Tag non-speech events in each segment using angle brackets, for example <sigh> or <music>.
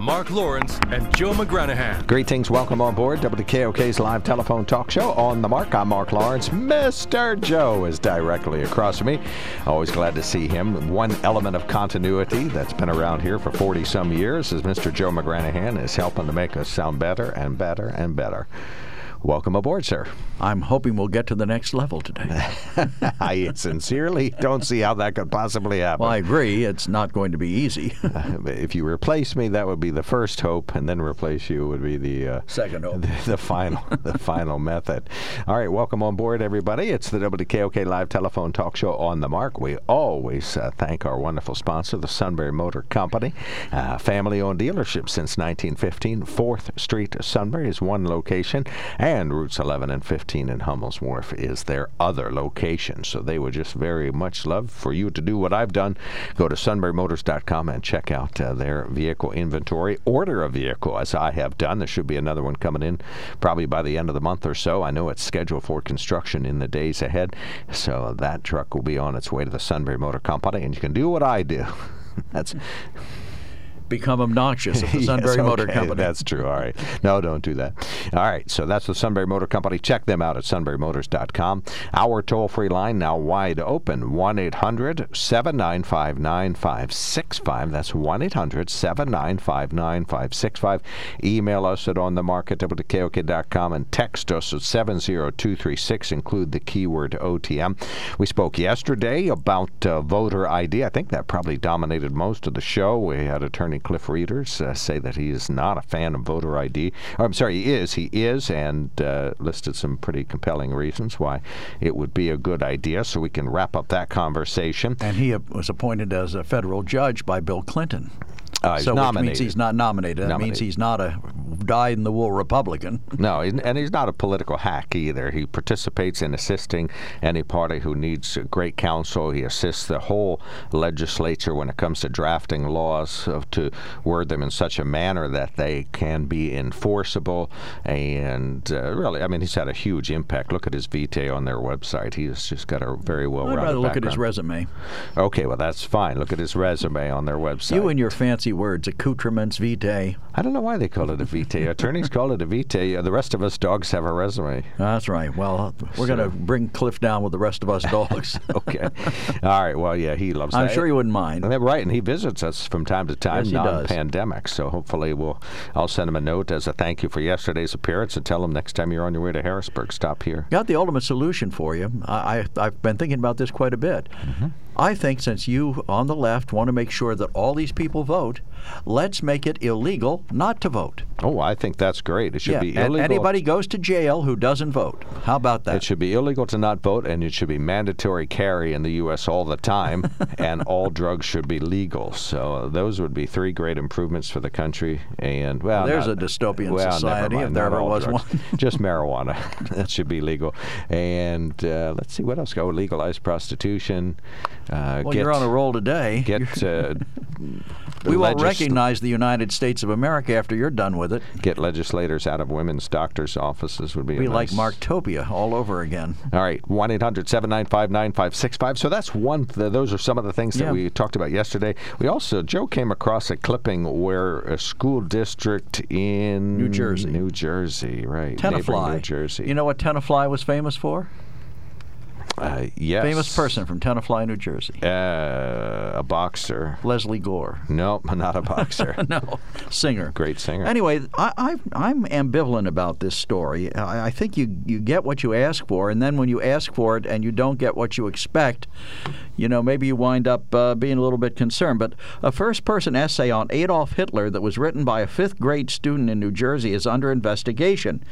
Mark Lawrence and Joe McGranahan. Greetings, welcome on board WKOK's live telephone talk show on the mark. I'm Mark Lawrence. Mr. Joe is directly across from me. Always glad to see him. One element of continuity that's been around here for 40 some years is Mr. Joe McGranahan is helping to make us sound better and better and better. Welcome aboard, sir. I'm hoping we'll get to the next level today. <laughs> I sincerely don't see how that could possibly happen. Well, I agree. It's not going to be easy. <laughs> if you replace me, that would be the first hope, and then replace you would be the uh, second hope, the, <laughs> the final, the final method. All right, welcome on board, everybody. It's the WKOK live telephone talk show on the mark. We always uh, thank our wonderful sponsor, the Sunbury Motor Company, uh, family-owned dealership since 1915. Fourth Street, Sunbury is one location, and routes 11 and 15 in Hummel's Wharf is their other location. So they would just very much love for you to do what I've done. Go to sunburymotors.com and check out uh, their vehicle inventory. Order a vehicle, as I have done. There should be another one coming in probably by the end of the month or so. I know it's scheduled for construction in the days ahead. So that truck will be on its way to the Sunbury Motor Company, and you can do what I do. <laughs> That's become obnoxious at the <laughs> Sunbury yes, okay, Motor Company. That's true. All right. No, don't do that. All right. So that's the Sunbury Motor Company. Check them out at sunburymotors.com. Our toll free line now wide open 1 800 795 9565. That's 1 800 795 9565. Email us at onthemarket.wkok.com and text us at 70236. Include the keyword OTM. We spoke yesterday about uh, voter ID. I think that probably dominated most of the show. We had attorney Cliff Rieders uh, say that he is not a fan of voter ID. Or, I'm sorry, he is. He is, and uh, listed some pretty compelling reasons why it would be a good idea. So we can wrap up that conversation. And he was appointed as a federal judge by Bill Clinton. Uh, so nominated. which means he's not nominated. That Nominated. means he's not a dyed-in-the-wool Republican. No, and he's not a political hack either. He participates in assisting any party who needs great counsel. He assists the whole legislature when it comes to drafting laws of, to word them in such a manner that they can be enforceable. And uh, really, I mean, he's had a huge impact. Look at his vitae on their website. He's just got a very well I'd rather look at his resume. Okay, well, that's fine. Look at his resume on their website. You and your fancy words, accoutrements vitae. I don't know why they call it a vitae. Attorneys call it a vitae. Uh, The rest of us dogs have a resume. That's right. Well, we're So- going to bring Cliff down with the rest of us <laughs> dogs. Okay. All right. Well, yeah, he loves I'm that. sure you wouldn't mind. Right, and he visits us from time to time, Yes, he does. non-pandemic. So hopefully, we'll I'll send him a note as a thank you for yesterday's appearance, and tell him next time you're on your way to Harrisburg, stop here. Got the ultimate solution for you. I, I, I've been thinking about this quite a bit. Mm-hmm. I think since you on the left want to make sure that all these people vote, let's make it illegal not to vote. Oh, I think that's great. It should yeah, be and illegal. anybody goes to jail who doesn't vote. How about that? It should be illegal to not vote, and it should be mandatory carry in the U.S. all the time, <laughs> and all drugs should be legal. So uh, those would be three great improvements for the country. And well, There's not- a dystopian well, society, if there ever was drugs. one. <laughs> Just marijuana <laughs> that should be legal. And uh, let's see what else. Go legalize prostitution. Uh, well, get, you're on a roll today. Get uh, <laughs> we won't recognize the United States of America after you're done with it. Get legislators out of women's doctors' offices would be. a Be like nice- Marktopia all over again. All right, 1 800 795 9565. So that's one, th- those are some of the things that Yeah. we talked about yesterday. We also, Joe came across a clipping where a school district in New Jersey. New Jersey, right. Tenafly. New Jersey. You know what Tenafly was famous for? Uh, yes. Famous person from Tenafly, New Jersey. Uh, a boxer. Lesley Gore. Nope, <laughs> not a boxer. <laughs> no, singer. Great singer. Anyway, I, I, am ambivalent about this story. I, I, think you, you get what you ask for, and then when you ask for it and you don't get what you expect, you know, maybe you wind up uh, being a little bit concerned. But a first person essay on Adolf Hitler that was written by a fifth grade student in New Jersey is under investigation.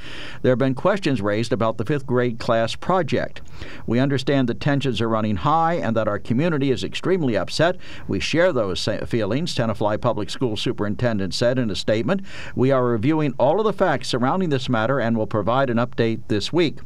There have been questions raised about the fifth grade class project. We understand that tensions are running high and that our community is extremely upset. We share those feelings, Tenafly Public School Superintendent said in a statement. We are reviewing all of the facts surrounding this matter and will provide an update this week.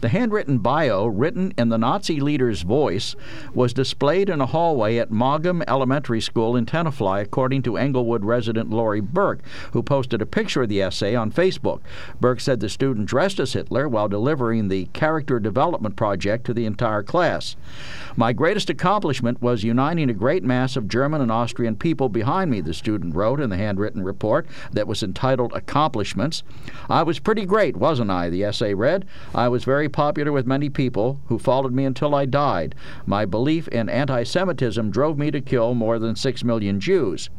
The handwritten bio, written in the Nazi leader's voice, was displayed in a hallway at Maugham Elementary School in Tenafly, according to Englewood resident Lori Burke, who posted a picture of the essay on Facebook. Burke said the student dressed as Hitler while delivering the character development project to the entire class. My greatest accomplishment was uniting a great mass of German and Austrian people behind me, the student wrote in the handwritten report that was entitled Accomplishments. I was pretty great, wasn't I? The essay read. I was very popular with many people who followed me until I died. My belief in anti Semitism drove me to kill more than six million Jews.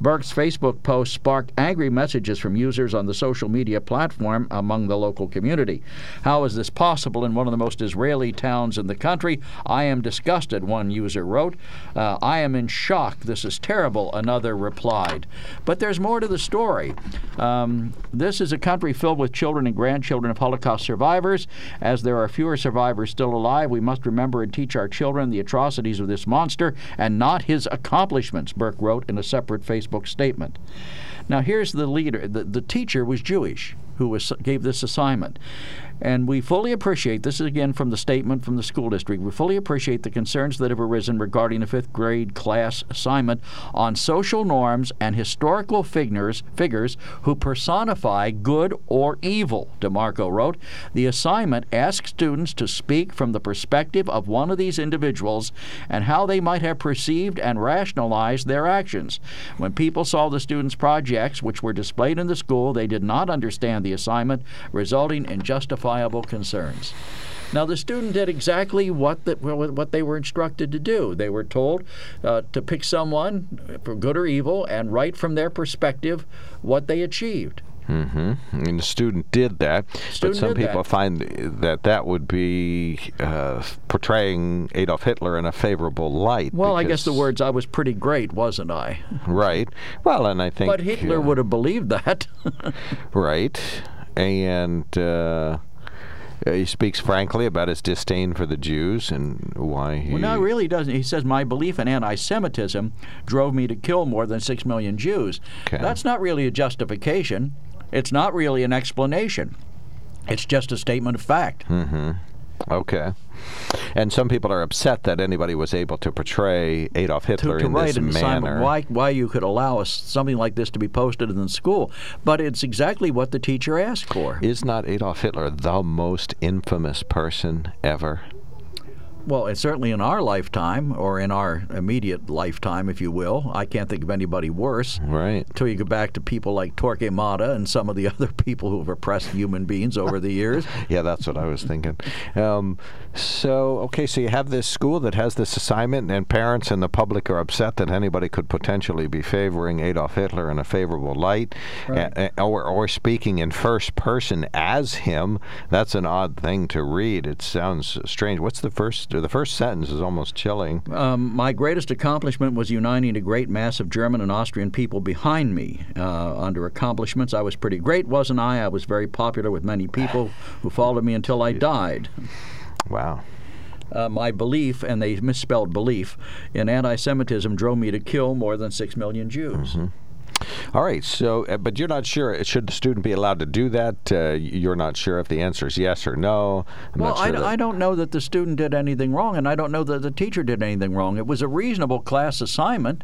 Burke's Facebook post sparked angry messages from users on the social media platform among the local community. How is this possible in one of the most Israeli towns in the country? I am disgusted, one user wrote. Uh, I am in shock. This is terrible, another replied. But there's more to the story. Um, this is a country filled with children and grandchildren of Holocaust survivors. As there are fewer survivors still alive, we must remember and teach our children the atrocities of this monster and not his accomplishments, Burke wrote in a separate Facebook statement. Now, here's the leader. The, the teacher was Jewish who was, gave this assignment. And we fully appreciate this is again from the statement from the school district. We fully appreciate the concerns that have arisen regarding the fifth grade class assignment on social norms and historical figures, figures who personify good or evil, DeMarco wrote. The assignment asks students to speak from the perspective of one of these individuals and how they might have perceived and rationalized their actions. When people saw the students' projects, which were displayed in the school, they did not understand the assignment, resulting in justifiable concerns. Now, the student did exactly what, the, what they were instructed to do. They were told uh, to pick someone for good or evil and write from their perspective what they achieved. Mm-hmm. And the student did that, student but some people that. find that that would be uh, portraying Adolf Hitler in a favorable light. Well, I guess the words "I was pretty great," wasn't I? Right. Well, and I think. But Hitler uh, would have believed that. <laughs> right, and. Uh, he speaks frankly about his disdain for the Jews and why he. Well, no, he really doesn't. He says, My belief in anti Semitism drove me to kill more than six million Jews. Okay. That's not really a justification. It's not really an explanation. It's just a statement of fact. Mm-hmm. Okay. And some people are upset that anybody was able to portray Adolf Hitler to, to in write this an assignment, manner. why, why you could allow us something like this to be posted in the school. But it's exactly what the teacher asked for. Is not Adolf Hitler the most infamous person ever? Well, it's certainly in our lifetime, or in our immediate lifetime, if you will. I can't think of anybody worse. Right. Until you go back to people like Torquemada and some of the <laughs> other people who have oppressed human beings over the years. <laughs> yeah, that's what I was thinking. Um, so, okay, so you have this school that has this assignment, and parents and the public are upset that anybody could potentially be favoring Adolf Hitler in a favorable light, Right. or, or speaking in first person as him. That's an odd thing to read. It sounds strange. What's the first? The first sentence is almost chilling. Um, my greatest accomplishment was uniting a great mass of German and Austrian people behind me. Uh, under accomplishments, I was pretty great, wasn't I? I was very popular with many people who followed me until I died. Wow. Uh, my belief, and they misspelled belief, in anti Semitism drove me to kill more than six million Jews. All right. So, uh, but you're not sure. Should the student be allowed to do that? Uh, you're not sure if the answer is yes or no. I'm Well, not I, that- I don't know that the student did anything wrong, and I don't know that the teacher did anything wrong. It was a reasonable class assignment,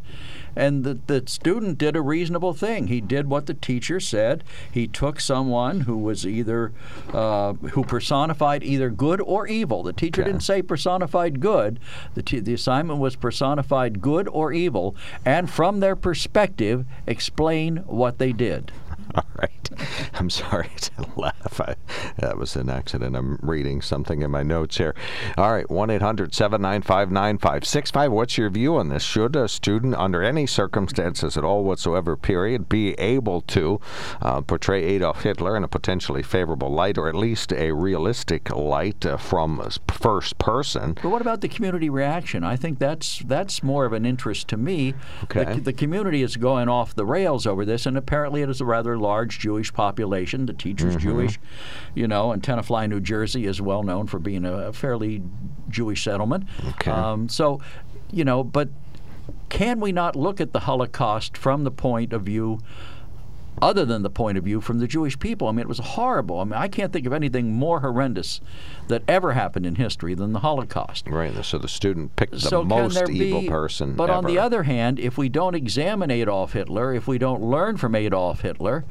and the, the student did a reasonable thing. He did what the teacher said. He took someone who was either uh, who personified either good or evil. The teacher didn't say personified good. The, t- the assignment was personified good or evil, and from their perspective, explain what they did. <laughs> All right. I'm sorry <laughs> to laugh. I, that was an accident. I'm reading something in my notes here. All right, 1 800 795 9565. What's your view on this? Should a student, under any circumstances at all whatsoever, period, be able to uh, portray Adolf Hitler in a potentially favorable light, or at least a realistic light uh, from first person? But what about the community reaction? I think that's that's more of an interest to me. Okay. The, the community is going off the rails over this, and apparently it is a rather large Jewish population. The teacher's Mm-hmm. Jewish, you know, and Tenafly, New Jersey is well known for being a fairly Jewish settlement. Okay. Um, so, you know, but can we not look at the Holocaust from the point of view? Other than the point of view from the Jewish people, I mean, it was horrible. I mean, I can't think of anything more horrendous that ever happened in history than the Holocaust Right. So the student picked the so most there evil be, person. But on the other hand, if we don't examine Adolf Hitler, if we don't learn from Adolf Hitler,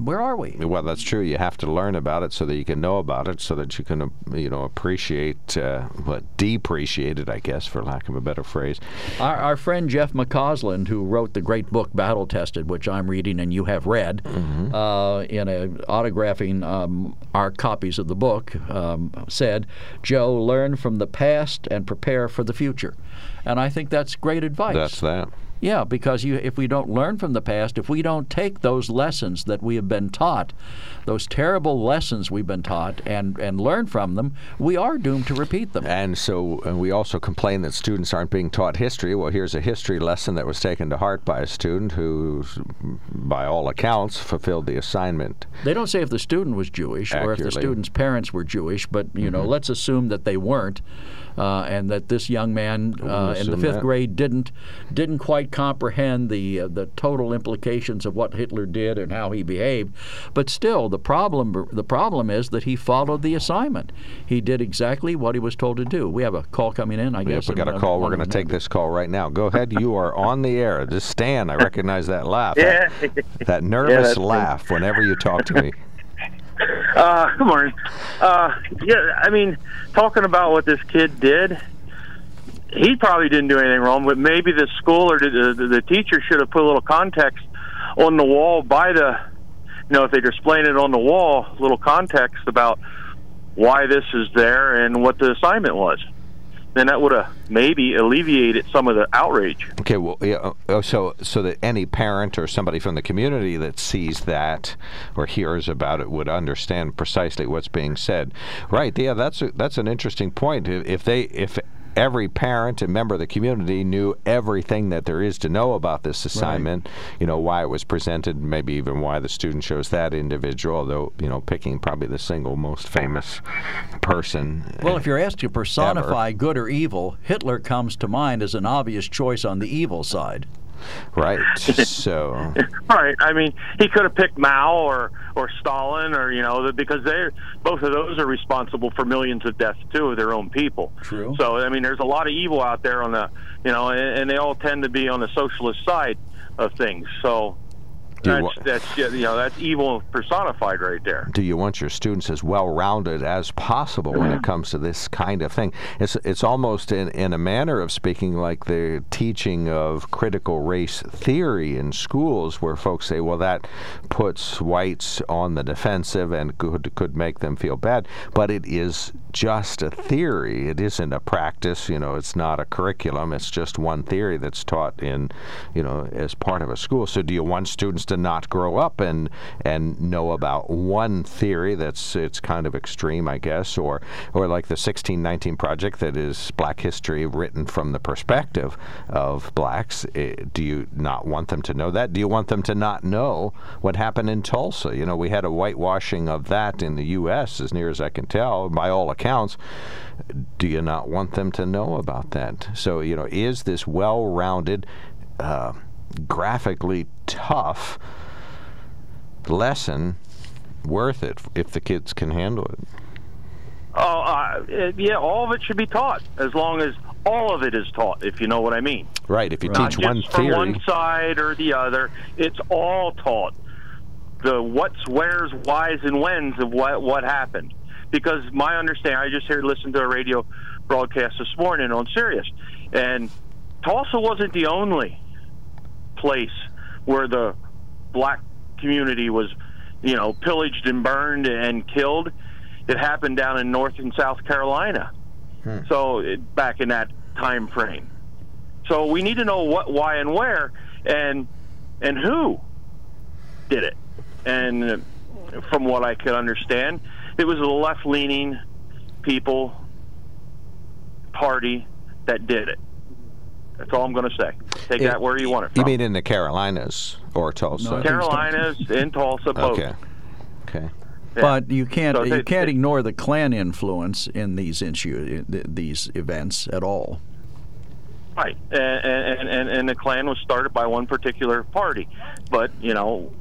where are we? Well, that's true. You have to learn about it so that you can know about it, so that you can, you know, appreciate, uh, what depreciate it, I guess, for lack of a better phrase. Our, our friend Jeff McCausland, who wrote the great book Battle Tested, which I'm reading and you have read, Mm-hmm. uh, in a autographing um, our copies of the book, um, said, "Joe, learn from the past and prepare for the future," and I think that's great advice. That's that. Yeah, because you, if we don't learn from the past, if we don't take those lessons that we have been taught, those terrible lessons we've been taught, and, and learn from them, we are doomed to repeat them. And so uh, we also complain that students aren't being taught history. Well, here's a history lesson that was taken to heart by a student who, by all accounts, fulfilled the assignment. They don't say if the student was Jewish or if the Mm-hmm. student's parents were Jewish, but you know, let's assume that they weren't, uh, and that this young man uh, in the fifth that. grade didn't didn't quite comprehend the uh, the total implications of what Hitler did and how he behaved. But still, the problem the problem is that he followed the assignment. He did exactly what he was told to do. We have a call coming in. I Yep, guess we got a call. We're going to take this call right now. Go ahead. You are <laughs> on the air. Just stand. I recognize that laugh. Yeah. That, that <laughs> nervous that's me. laugh whenever you talk to me. <laughs> Uh, good morning. Uh, yeah, I mean, talking about what this kid did, he probably didn't do anything wrong, but maybe the school or the, the, the teacher should have put a little context on the wall by the, you know, if they're displaying it on the wall, a little context about why this is there and what the assignment was. Then that would have maybe alleviated some of the outrage. Okay, well, yeah, uh, oh, so so that any parent or somebody from the community that sees that or hears about it would understand precisely what's being said. Right? Yeah, that's a, that's an interesting point. If if they if every parent and member of the community knew everything that there is to know about this assignment, you know, why it was presented, maybe even why the student chose that individual, although, you know, picking probably the single most famous person. Well, if you're asked to personify good or evil, Hitler comes to mind as an obvious choice on the evil side. Right. <laughs> so Right. I mean, he could have picked Mao or or Stalin or you know because they both of those are responsible for millions of deaths too of their own people. True. So I mean, there's a lot of evil out there on the you know, and, and they all tend to be on the socialist side of things. So Do you that's wa- that's you know that's evil personified right there. do you want your students as well rounded as possible when it comes to this kind of thing? It's it's almost in, in a manner of speaking like the teaching of critical race theory in schools where folks say, well that puts whites on the defensive and could could make them feel bad. But it is just a theory. It isn't a practice, you know, it's not a curriculum. It's just one theory that's taught in, you know, as part of a school. So do you want students to not grow up and and know about one theory that's it's kind of extreme, I guess, or or like the 1619 project that is black history written from the perspective of blacks. Eh, do you not want them to know that? Do you want them to not know what happened in Tulsa? You know, we had a whitewashing of that in the U.S. as near as I can tell, by all accounts. Do you not want them to know about that? So, you know, is this well-rounded, uh, graphically tough lesson worth it if the kids can handle it? Oh, uh, yeah, all of it should be taught as long as all of it is taught. If you know what I mean. Right. If you Not teach one just from theory, one side or the other. It's all taught. The what's, where's, why's, and when's of what what happened. Because my understanding, I just heard listened to a radio broadcast this morning on Sirius, and Tulsa wasn't the only place where the black community was, you know, pillaged and burned and killed. It happened down in North and South Carolina. So it, back in that time frame. So we need to know what, why, and where, and and who did it. And uh, from what I could understand, it was a left-leaning people party that did it. That's all I'm going to say. Take It- that where you want it You mean in the Carolinas or Tulsa? No, Carolinas in Tulsa, both. okay. Okay. Yeah. But you can't So you they- can't they- ignore the Klan influence in these issue th- these events at all. Right, and, and and and the Klan was started by one particular party, but you know,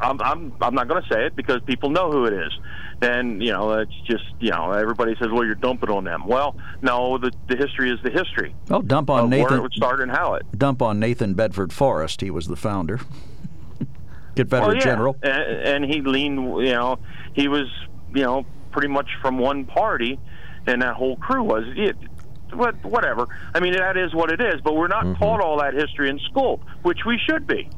I'm I'm I'm not going to say it because people know who it is. Then you know, it's just you know, everybody says, well, you're dumping on them. Well, no, the the history is the history Oh, dump on of where Nathan it would start and how it. dump on Nathan Bedford Forrest. He was the founder. Confederate Well, yeah. general. and, and he leaned. You know, he was you know pretty much from one party, and that whole crew was. It, what, whatever. I mean, that is what it is. But we're not mm-hmm. taught all that history in school, which we should be.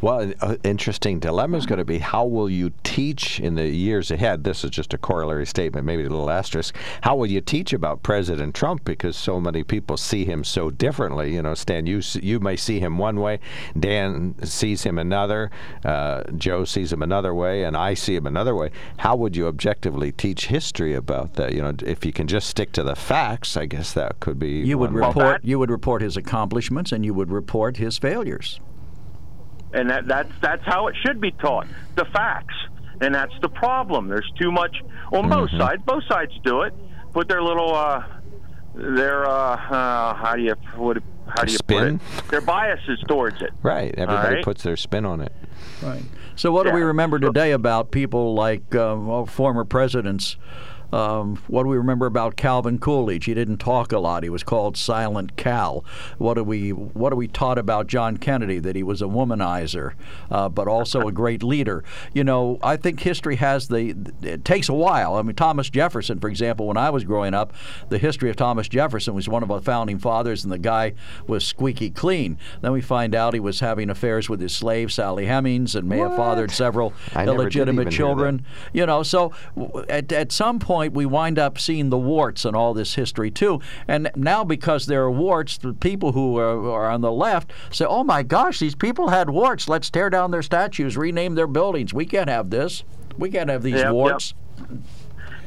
Well, an uh, interesting dilemma is going to be how will you teach in the years ahead? This is just a corollary statement, maybe a little asterisk. How will you teach about President Trump because so many people see him so differently? You know, Stan, you you may see him one way, Dan sees him another, uh, Joe sees him another way, and I see him another way. How would you objectively teach history about that? You know, if you can just stick to the facts, I guess that could be. You would. Well, report you would report his accomplishments and you would report his failures. And that that's that's how it should be taught the facts and that's the problem there's too much on both Mm-hmm. sides both sides do it put their little uh their uh, uh how do you what how do you Spin? put it their biases towards it Right. Everybody right. puts their spin on it. Right. So, what do we remember today about people like uh, well, former presidents? Um, what do we remember about Calvin Coolidge? He didn't talk a lot. He was called Silent Cal. What do we What are we taught about John Kennedy? That he was a womanizer, uh, but also a great leader. You know, I think history has the. It takes a while. I mean, Thomas Jefferson, for example, when I was growing up, the history of Thomas Jefferson was one of our founding fathers, and the guy was squeaky clean. Then we find out he was having affairs with his slave Sally Hemings, and may have fathered several I illegitimate children. You know, so at, at some point we wind up seeing the warts in all this history too. And now because there are warts, the people who are, are on the left say, "Oh my gosh, these people had warts. Let's tear down their statues, rename their buildings. We can't have this. We can't have these Yep, yep. warts." You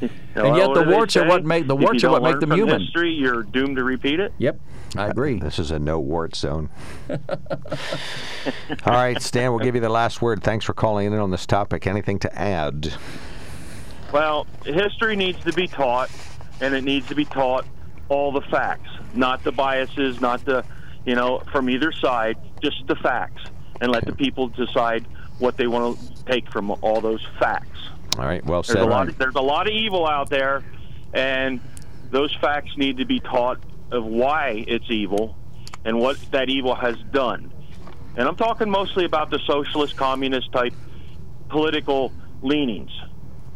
<laughs> And know, yet the do they warts are what make- the If warts are what don't make learn them human. history you're doomed to repeat it Yep, I agree. This is a no wart zone. <laughs> All right, Stan, we'll give you the last word. Thanks for calling in on this topic. Anything to add? Well, history needs to be taught, and it needs to be taught all the facts, not the biases, not the, you know, from either side, just the facts, and let the people decide what they want to take from all those facts. All right, well There's said. a lot. Of, there's a lot of evil out there, and those facts need to be taught of why it's evil and what that evil has done. And I'm talking mostly about the socialist, communist type political leanings.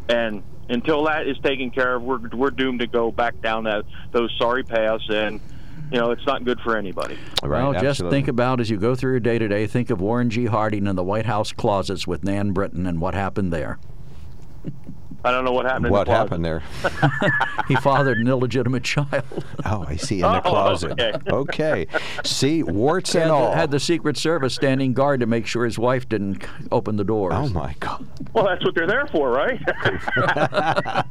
And until that is taken care of, we're we're doomed to go back down that those sorry paths, and you know it's not good for anybody. Right, well, just absolutely. think about as you go through your day to day. Think of Warren G. Harding in the White House closets with Nan Britton and what happened there. I don't know what happened. in what the happened there. <laughs> He fathered an illegitimate child. Oh, I see in the Oh, closet. okay. Okay. See, warts and had, all. the, had the Secret Service standing guard to make sure his wife didn't open the doors. oh my God. Well, that's what they're there for, right? <laughs>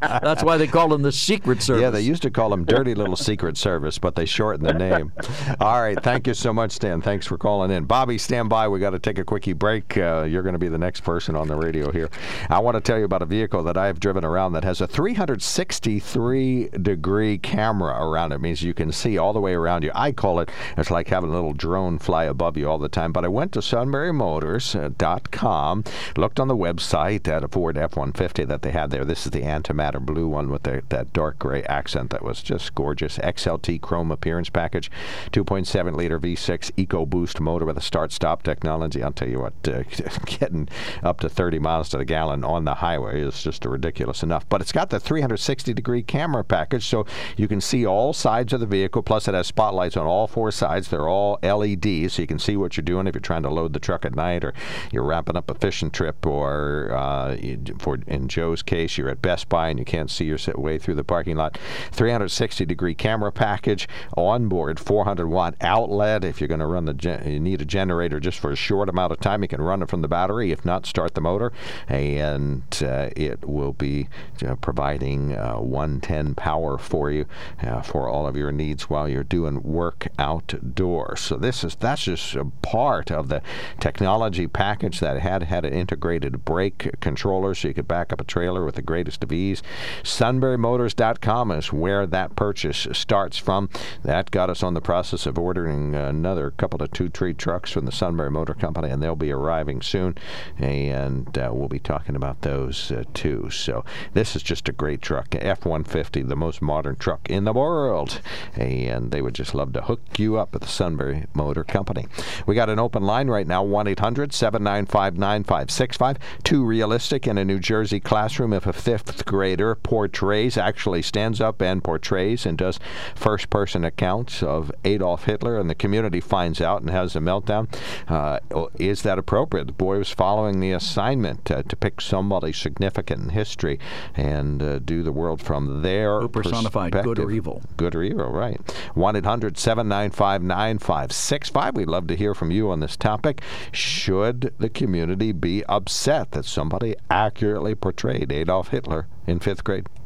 That's why they call him the Secret Service. Yeah, they used to call him Dirty Little Secret Service, but they shortened the name. <laughs> All right, thank you so much, Stan. Thanks for calling in. Bobby, stand by. We got to take a quickie break. Uh, you're going to be the next person on the radio here. I want to tell you about a vehicle that I've driven around that has a 363 degree camera around it. it means you can see all the way around you. I call it, it's like having a little drone fly above you all the time. But I went to sunburymotors.com, looked on the website at a Ford F 150 that they had there. This is the antimatter blue one with the, that dark gray accent that was just gorgeous. XLT chrome appearance package, 2.7 liter V6 EcoBoost motor with a start stop technology. I'll tell you what, uh, <laughs> getting up to 30 miles to the gallon on the highway is just a ridiculous ridiculous enough. But it's got the 360 degree camera package, so you can see all sides of the vehicle. Plus, it has spotlights on all four sides. They're all LED, so you can see what you're doing if you're trying to load the truck at night or you're wrapping up a fishing trip, or uh, for in Joe's case, you're at Best Buy and you can't see your way through the parking lot. 360 degree camera package on board, 400 watt outlet. If you're going to run the, gen- you need a generator just for a short amount of time, you can run it from the battery. If not, start the motor, and uh, it will be providing uh, 110 power for you uh, for all of your needs while you're doing work outdoors. So this is that's just a part of the technology package that had had an integrated brake controller, so you could back up a trailer with the greatest of ease. SunburyMotors.com is where that purchase starts from. That got us on the process of ordering another couple of two tree trucks from the Sunbury Motor Company, and they'll be arriving soon. And uh, we'll be talking about those uh, too. So this is just a great truck, F-150, the most modern truck in the world, and they would just love to hook you up at the Sunbury Motor Company. We got an open line right now, 1-800-795-9565. Too realistic in a New Jersey classroom if a fifth grader portrays, actually stands up and portrays and does first-person accounts of Adolf Hitler, and the community finds out and has a meltdown. Uh, is that appropriate? The boy was following the assignment uh, to pick somebody significant in history and uh, do the world from their Who personified good or evil. Good or evil, right. 1 800 795 9565. We'd love to hear from you on this topic. Should the community be upset that somebody accurately portrayed Adolf Hitler in fifth grade?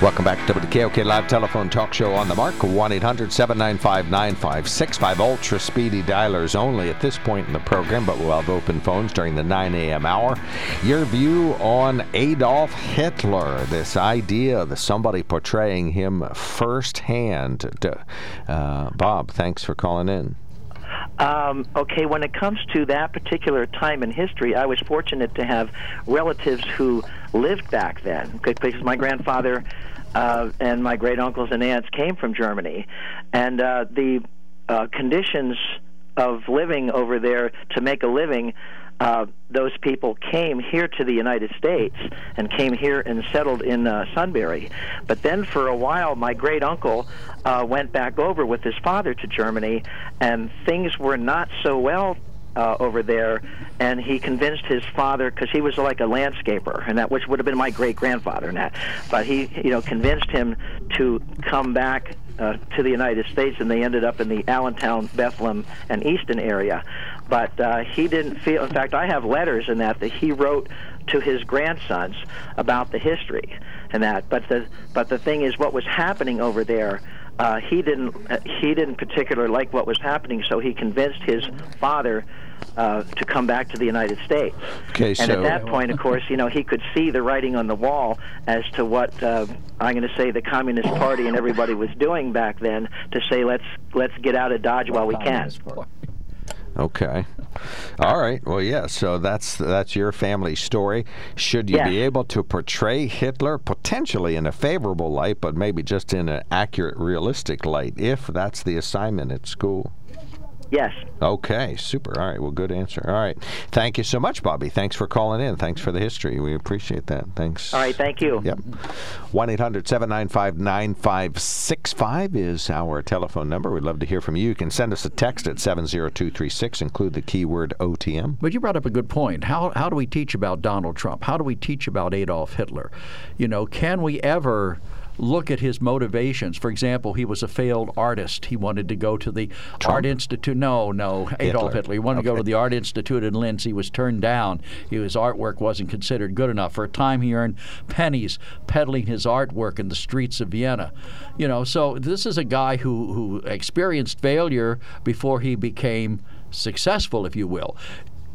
Welcome back to the KOK Live Telephone Talk Show on the Mark. 1 800 795 9565. Ultra speedy dialers only at this point in the program, but we'll have open phones during the 9 a.m. hour. Your view on Adolf Hitler, this idea of somebody portraying him firsthand. Uh, Bob, thanks for calling in. Um, okay, when it comes to that particular time in history, I was fortunate to have relatives who lived back then. Because my grandfather uh, and my great uncles and aunts came from Germany, and uh, the uh, conditions of living over there to make a living uh, those people came here to the United States and came here and settled in uh, Sunbury. But then for a while, my great uncle uh, went back over with his father to Germany, and things were not so well uh, over there, and he convinced his father because he was like a landscaper, and that which would have been my great grandfather, and that. But he, you know, convinced him to come back uh, to the United States, and they ended up in the Allentown, Bethlehem, and Easton area. But uh, he didn't feel. In fact, I have letters in that that he wrote to his grandsons about the history and that. But the but the thing is, what was happening over there. Uh, he didn't. Uh, he didn't particularly like what was happening, so he convinced his father uh, to come back to the United States. Okay, and so at that point, of course, you know, he could see the writing on the wall as to what uh, I'm going to say the Communist Party and everybody was doing back then to say let's let's get out of Dodge while we can. Okay. All right. Well, yeah. So that's that's your family story. Should you Yes. be able to portray Hitler potentially in a favorable light, but maybe just in an accurate, realistic light, if that's the assignment at school? Yes. Okay, super. All right, well, good answer. All right. Thank you so much, Bobby. Thanks for calling in. Thanks for the history. We appreciate that. Thanks. All right, thank you. Yep. 1 800 795 9565 is our telephone number. We'd love to hear from you. You can send us a text at 70236, include the keyword OTM. But you brought up a good point. How, how do we teach about Donald Trump? How do we teach about Adolf Hitler? You know, can we ever look at his motivations. For example, he was a failed artist. He wanted to go to the Trump? Art Institute. No, no, Adolf Hitler. Hitler. He wanted to go to the Art Institute in Linz. He was turned down. His artwork wasn't considered good enough. For a time, he earned pennies peddling his artwork in the streets of Vienna. You know, so this is a guy who, who experienced failure before he became successful, if you will.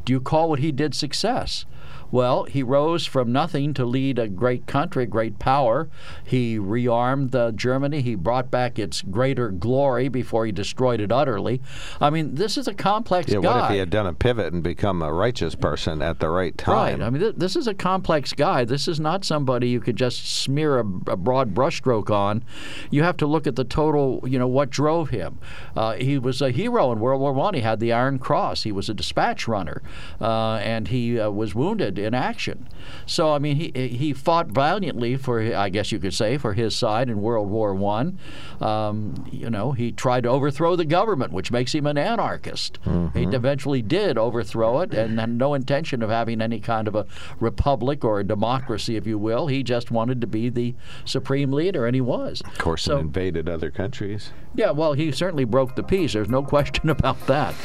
Do you call what he did success? Well, he rose from nothing to lead a great country, great power. He rearmed uh, Germany. He brought back its greater glory before he destroyed it utterly. I mean, this is a complex Yeah, guy. what if he had done a pivot and become a righteous person at the right time? Right. I mean, th- this is a complex guy. This is not somebody you could just smear a, a broad brushstroke on. You have to look at the total. You know what drove him. Uh, he was a hero in World War One. He had the Iron Cross. He was a dispatch runner, uh, and he uh, was wounded in action. So I mean, he he fought valiantly for, I guess you could say, for his side in World War One. Um, you know, he tried to overthrow the government, which makes him an anarchist. He eventually did overthrow it, and had no intention of having any kind of a republic or a democracy, if you will. He just wanted to be the supreme leader, and he was. Of course, So- invaded other countries. Yeah, well, he certainly broke the peace. There's no <laughs> question about that.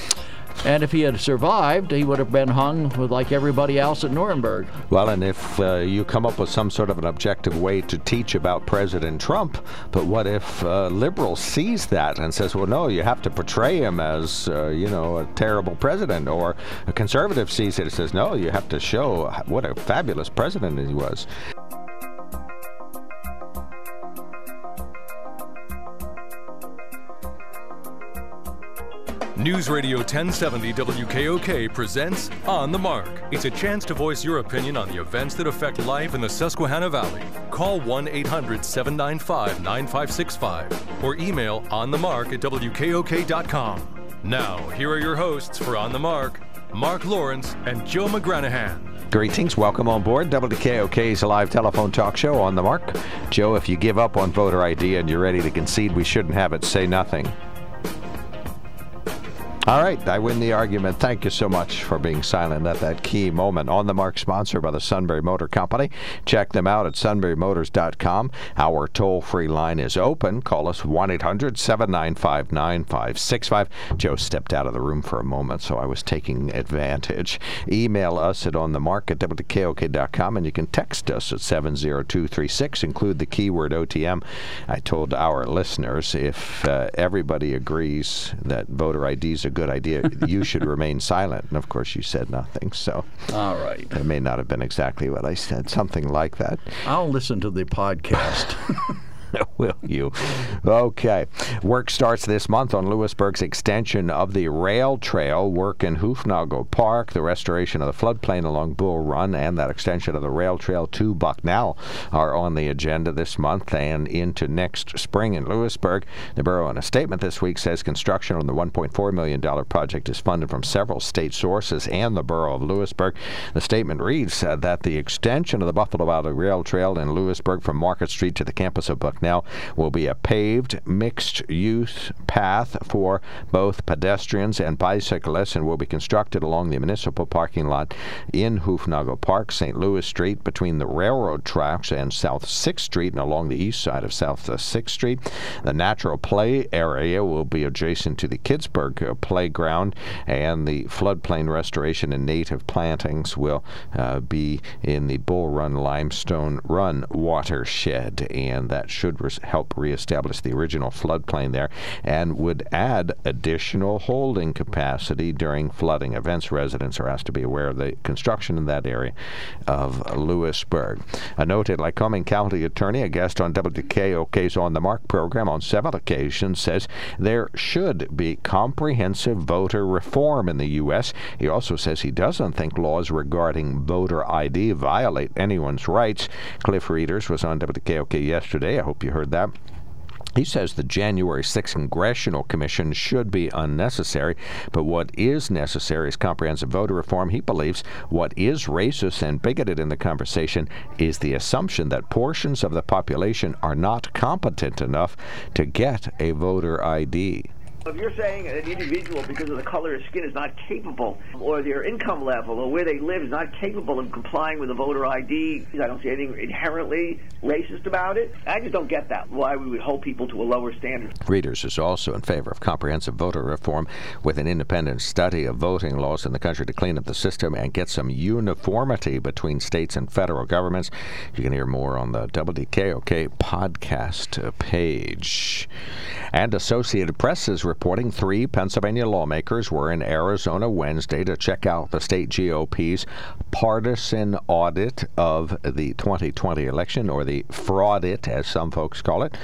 And if he had survived, he would have been hung like everybody else at Nuremberg. Well, and if uh, you come up with some sort of an objective way to teach about President Trump, but what if uh, liberal sees that and says, well, no, you have to portray him as, uh, you know, a terrible president, or a conservative sees it and says, no, you have to show what a fabulous president he was. News Radio 1070 WKOK presents On the Mark. It's a chance to voice your opinion on the events that affect life in the Susquehanna Valley. Call 1 800 795 9565 or email onthemark at WKOK.com. Now, here are your hosts for On the Mark Mark Lawrence and Joe McGranahan. Greetings. Welcome on board WKOK's live telephone talk show on the mark. Joe, if you give up on voter ID and you're ready to concede we shouldn't have it, say nothing. All right, I win the argument. Thank you so much for being silent at that key moment. On the Mark, sponsored by the Sunbury Motor Company. Check them out at sunburymotors.com. Our toll free line is open. Call us 1 800 795 9565. Joe stepped out of the room for a moment, so I was taking advantage. Email us at onthemark at wkok.com and you can text us at 70236. Include the keyword OTM. I told our listeners if uh, everybody agrees that voter ID is a good idea, you should remain silent. And of course, you said nothing. So All right. it may not have been exactly what I said, something like that. I'll listen to the podcast. <laughs> <laughs> Will you? Okay. Work starts this month on Lewisburg's extension of the rail trail. Work in Hufnagle Park, the restoration of the floodplain along Bull Run, and that extension of the rail trail to Bucknell are on the agenda this month and into next spring in Lewisburg. The borough, in a statement this week, says construction on the $1.4 million project is funded from several state sources and the borough of Lewisburg. The statement reads uh, that the extension of the Buffalo Valley Rail Trail in Lewisburg from Market Street to the campus of Bucknell will be a paved mixed use path for both pedestrians and bicyclists and will be constructed along the municipal parking lot in Hufnagle Park, St. Louis Street, between the railroad tracks and South 6th Street and along the east side of South 6th Street. The natural play area will be adjacent to the Kidsburg uh, Playground, and the floodplain restoration and native plantings will uh, be in the Bull Run Limestone Run watershed, and that should res- help reestablish the original floodplain there and would add additional holding capacity during flooding events. Residents are asked to be aware of the construction in that area of Lewisburg. A noted Lycoming County attorney, a guest on WKOK's On the Mark program on several occasions, says there should be comprehensive voter reform in the U.S. He also says he doesn't think laws regarding voter ID violate anyone's rights. Cliff Rieders was on WKOK yesterday. I hope you heard that. He says the January 6th Congressional Commission should be unnecessary, but what is necessary is comprehensive voter reform. He believes what is racist and bigoted in the conversation is the assumption that portions of the population are not competent enough to get a voter ID. If you're saying an individual, because of the color of skin, is not capable, or their income level, or where they live, is not capable of complying with a voter ID, I don't see anything inherently racist about it. I just don't get that. Why we would hold people to a lower standard. Rieders is also in favor of comprehensive voter reform with an independent study of voting laws in the country to clean up the system and get some uniformity between states and federal governments. You can hear more on the WKOK podcast page. And Associated Press is reporting three Pennsylvania lawmakers were in Arizona Wednesday to check out the state GOP's partisan audit of the 2020 election, or the fraudit, as some folks call it.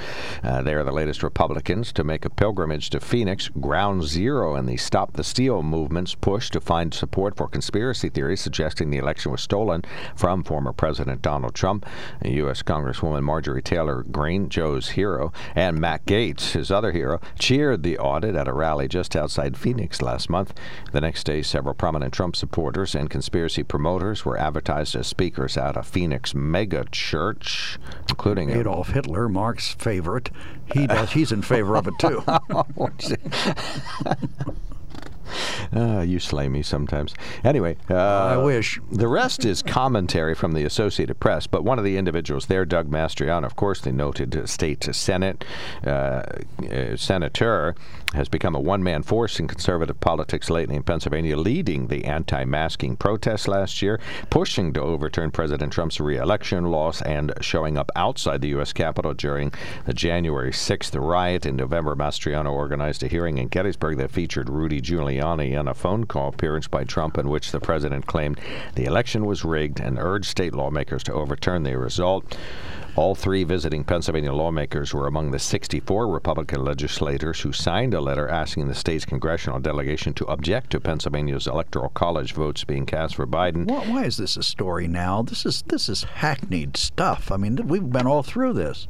Uh, they are the latest Republicans to make a pilgrimage to Phoenix, ground zero in the Stop the Steal movement's push to find support for conspiracy theories suggesting the election was stolen from former President Donald Trump, U.S. Congresswoman Marjorie Taylor Greene, Joe's hero, and Matt Gaetz, his other hero, cheered the audit at a rally just outside Phoenix last month. The next day, several prominent Trump supporters and conspiracy promoters were advertised as speakers at a Phoenix mega church, including Adolf Hitler, Mark's favorite. He <laughs> does. He's in favor of it too. Uh, <laughs> you slay me sometimes. Anyway, uh, I wish. The rest is commentary from the Associated Press, but one of the individuals there, Doug Mastriano, of course, the noted state Senate uh, uh, senator, has become a one-man force in conservative politics lately in Pennsylvania, leading the anti-masking protests last year, pushing to overturn President Trump's re-election loss, and showing up outside the U.S. Capitol during the January 6th riot. In November, Mastriano organized a hearing in Gettysburg that featured Rudy Giuliani on a phone call appearance by Trump in which the president claimed the election was rigged and urged state lawmakers to overturn the result. All three visiting Pennsylvania lawmakers were among the 64 Republican legislators who signed a letter asking the state's congressional delegation to object to Pennsylvania's electoral college votes being cast for Biden. Why, why is this a story now? This is this is hackneyed stuff. I mean, we've been all through this.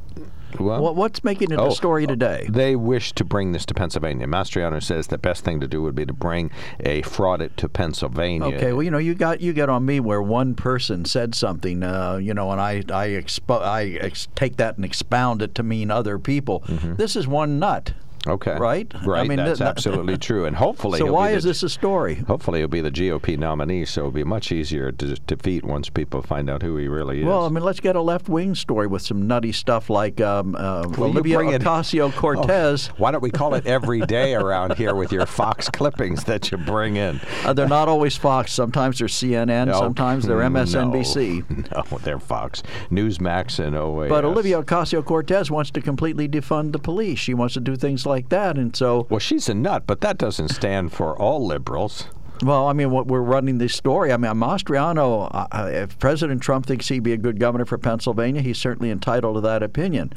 Well, what's making it oh, a story today? They wish to bring this to Pennsylvania. Mastriano says the best thing to do would be to bring a fraudit to Pennsylvania. Okay, well, you know, you got you get on me where one person said something, uh, you know, and I I, expo- I ex- take that and expound it to mean other people. Mm-hmm. This is one nut. Okay. Right? Right. I mean, that's th- absolutely <laughs> true. And hopefully. So why is the, this a story? Hopefully he'll be the GOP nominee, so it'll be much easier to defeat once people find out who he really is. Well, I mean, let's get a left wing story with some nutty stuff like um, uh, Olivia Ocasio Cortez. Oh, why don't we call it every day around here with your Fox <laughs> clippings that you bring in? Uh, they're not always Fox. Sometimes they're CNN. No, sometimes they're MSNBC. No, <laughs> no, they're Fox. Newsmax and OAN. But Olivia Ocasio Cortez wants to completely defund the police. She wants to do things like that, and so well, she's a nut, but that doesn't stand for all liberals. Well, I mean, what we're running this story. I mean, Mastriano, uh, uh, if President Trump thinks he'd be a good governor for Pennsylvania, he's certainly entitled to that opinion.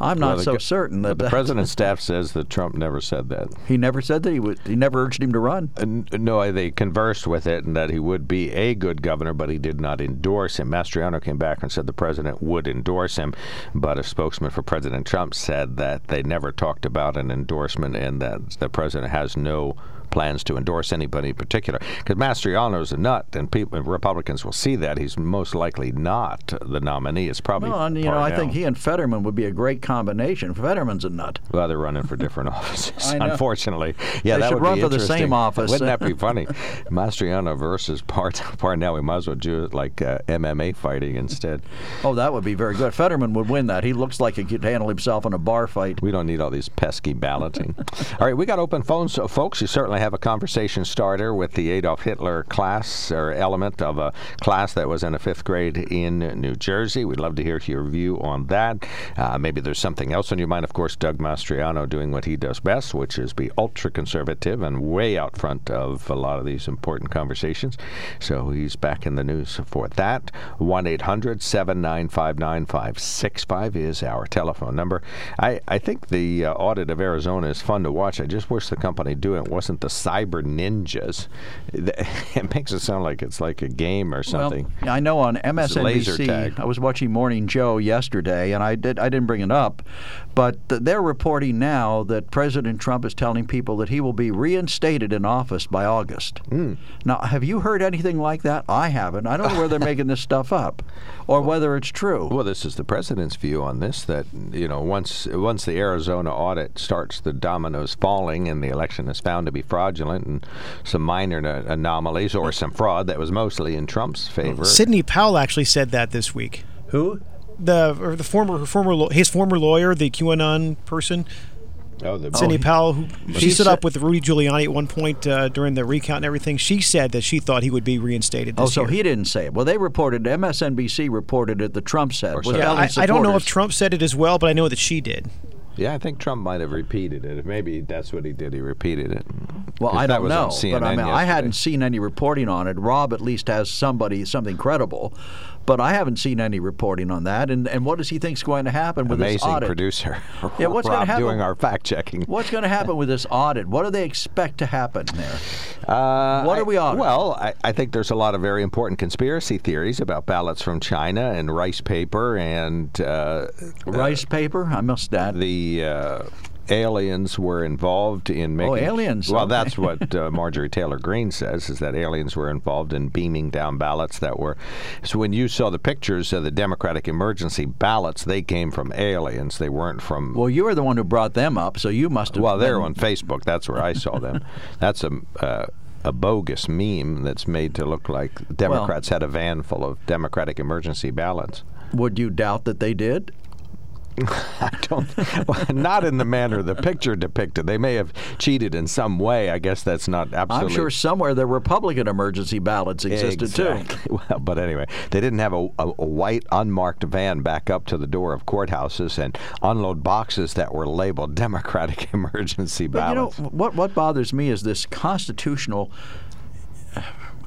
I'm not well, so certain that the president's staff says that Trump never said that. He never said that he would. He never urged him to run. Uh, no, they conversed with it and that he would be a good governor, but he did not endorse him. Mastriano came back and said the president would endorse him, but a spokesman for President Trump said that they never talked about an endorsement and that the president has no plans to endorse anybody in particular. Because Mastriano's a nut, and people, Republicans will see that he's most likely not the nominee. It's probably well, and, you know I think he and Fetterman would be a great combination. Fetterman's a nut. Well, they're running for different <laughs> offices, unfortunately. Yeah, they that should would run be for the same office. Wouldn't that be <laughs> funny? Mastriano versus Part <laughs> Parnell. We might as well do it like uh, MMA fighting instead. Oh, that would be very good. Fetterman would win that. He looks like he could handle himself in a bar fight. We don't need all these pesky balloting. all right, we got open phones, so folks. You certainly have a conversation starter with the Adolf Hitler class or element of a class that was in a fifth grade in New Jersey. We'd love to hear your view on that. Uh, maybe there's something else on your mind. Of course, Doug Mastriano doing what he does best, which is be ultra conservative and way out front of a lot of these important conversations. So he's back in the news for that. 1 800 795 9565 is our telephone number. I, I think the uh, audit of Arizona is fun to watch. I just wish the company doing it wasn't the the cyber ninjas. <laughs> It makes it sound like it's like a game or something. Well, I know on MSNBC. I was watching Morning Joe yesterday, and I did. I didn't bring it up, but they're reporting now that President Trump is telling people that he will be reinstated in office by August. Hmm. Now, have you heard anything like that? I haven't. I don't know where they're <laughs> making this stuff up, or whether it's true. Well, this is the president's view on this. That you know, once once the Arizona audit starts, the dominoes falling, and the election is found to be fraudulent, and some minor na- anomalies or some fraud that was mostly in Trump's favor. Sidney Powell actually said that this week. Who? The or the former her former his former lawyer, the QAnon person, oh, the Sidney Powell, who she She stood said- up with Rudy Giuliani at one point uh, during the recount and everything. She said that she thought he would be reinstated. This Oh, so year. he didn't say it. Well, they reported. MSNBC reported it. The Trump said. Or. Yeah, I, I don't know if. Trump said it as well, but I know that she did. Yeah, I think Trump might have repeated it. Maybe that's what he did. He repeated it. Well, I don't know, but I CNN mean, I hadn't seen any reporting on it. Rob at least has somebody something credible, but I haven't seen any reporting on that. And and what does he think is going to happen with this audit? Amazing producer. Yeah, what's gonna Rob happen- doing our fact checking. What's going to happen with this audit? What do they expect to happen there? Uh, What I- are we on? Well, I, I think there's a lot of very important conspiracy theories about ballots from China and rice paper and uh, Rice paper? I missed that. the uh, aliens were involved in making. Oh, aliens, Well, okay. that's what uh, <laughs> Marjorie Taylor Greene says is that aliens were involved in beaming down ballots that were. So when you saw the pictures of the Democratic emergency ballots, they came from aliens. They weren't from. well, you were the one who brought them up, so you must have. Well, they're on Facebook. That's where I saw them. <laughs> That's a uh, a bogus meme that's made to look like Democrats had a van full of Democratic emergency ballots. Would you doubt that they did? <laughs> I don't. Well, not in the manner the picture depicted. They may have cheated in some way. I guess that's not absolutely. I'm sure somewhere the Republican emergency ballots existed too. Exactly. <laughs> Well, but anyway, they didn't have a, a, a white unmarked van back up to the door of courthouses and unload boxes that were labeled Democratic <laughs> emergency ballots. But you know what? What bothers me is this constitutional.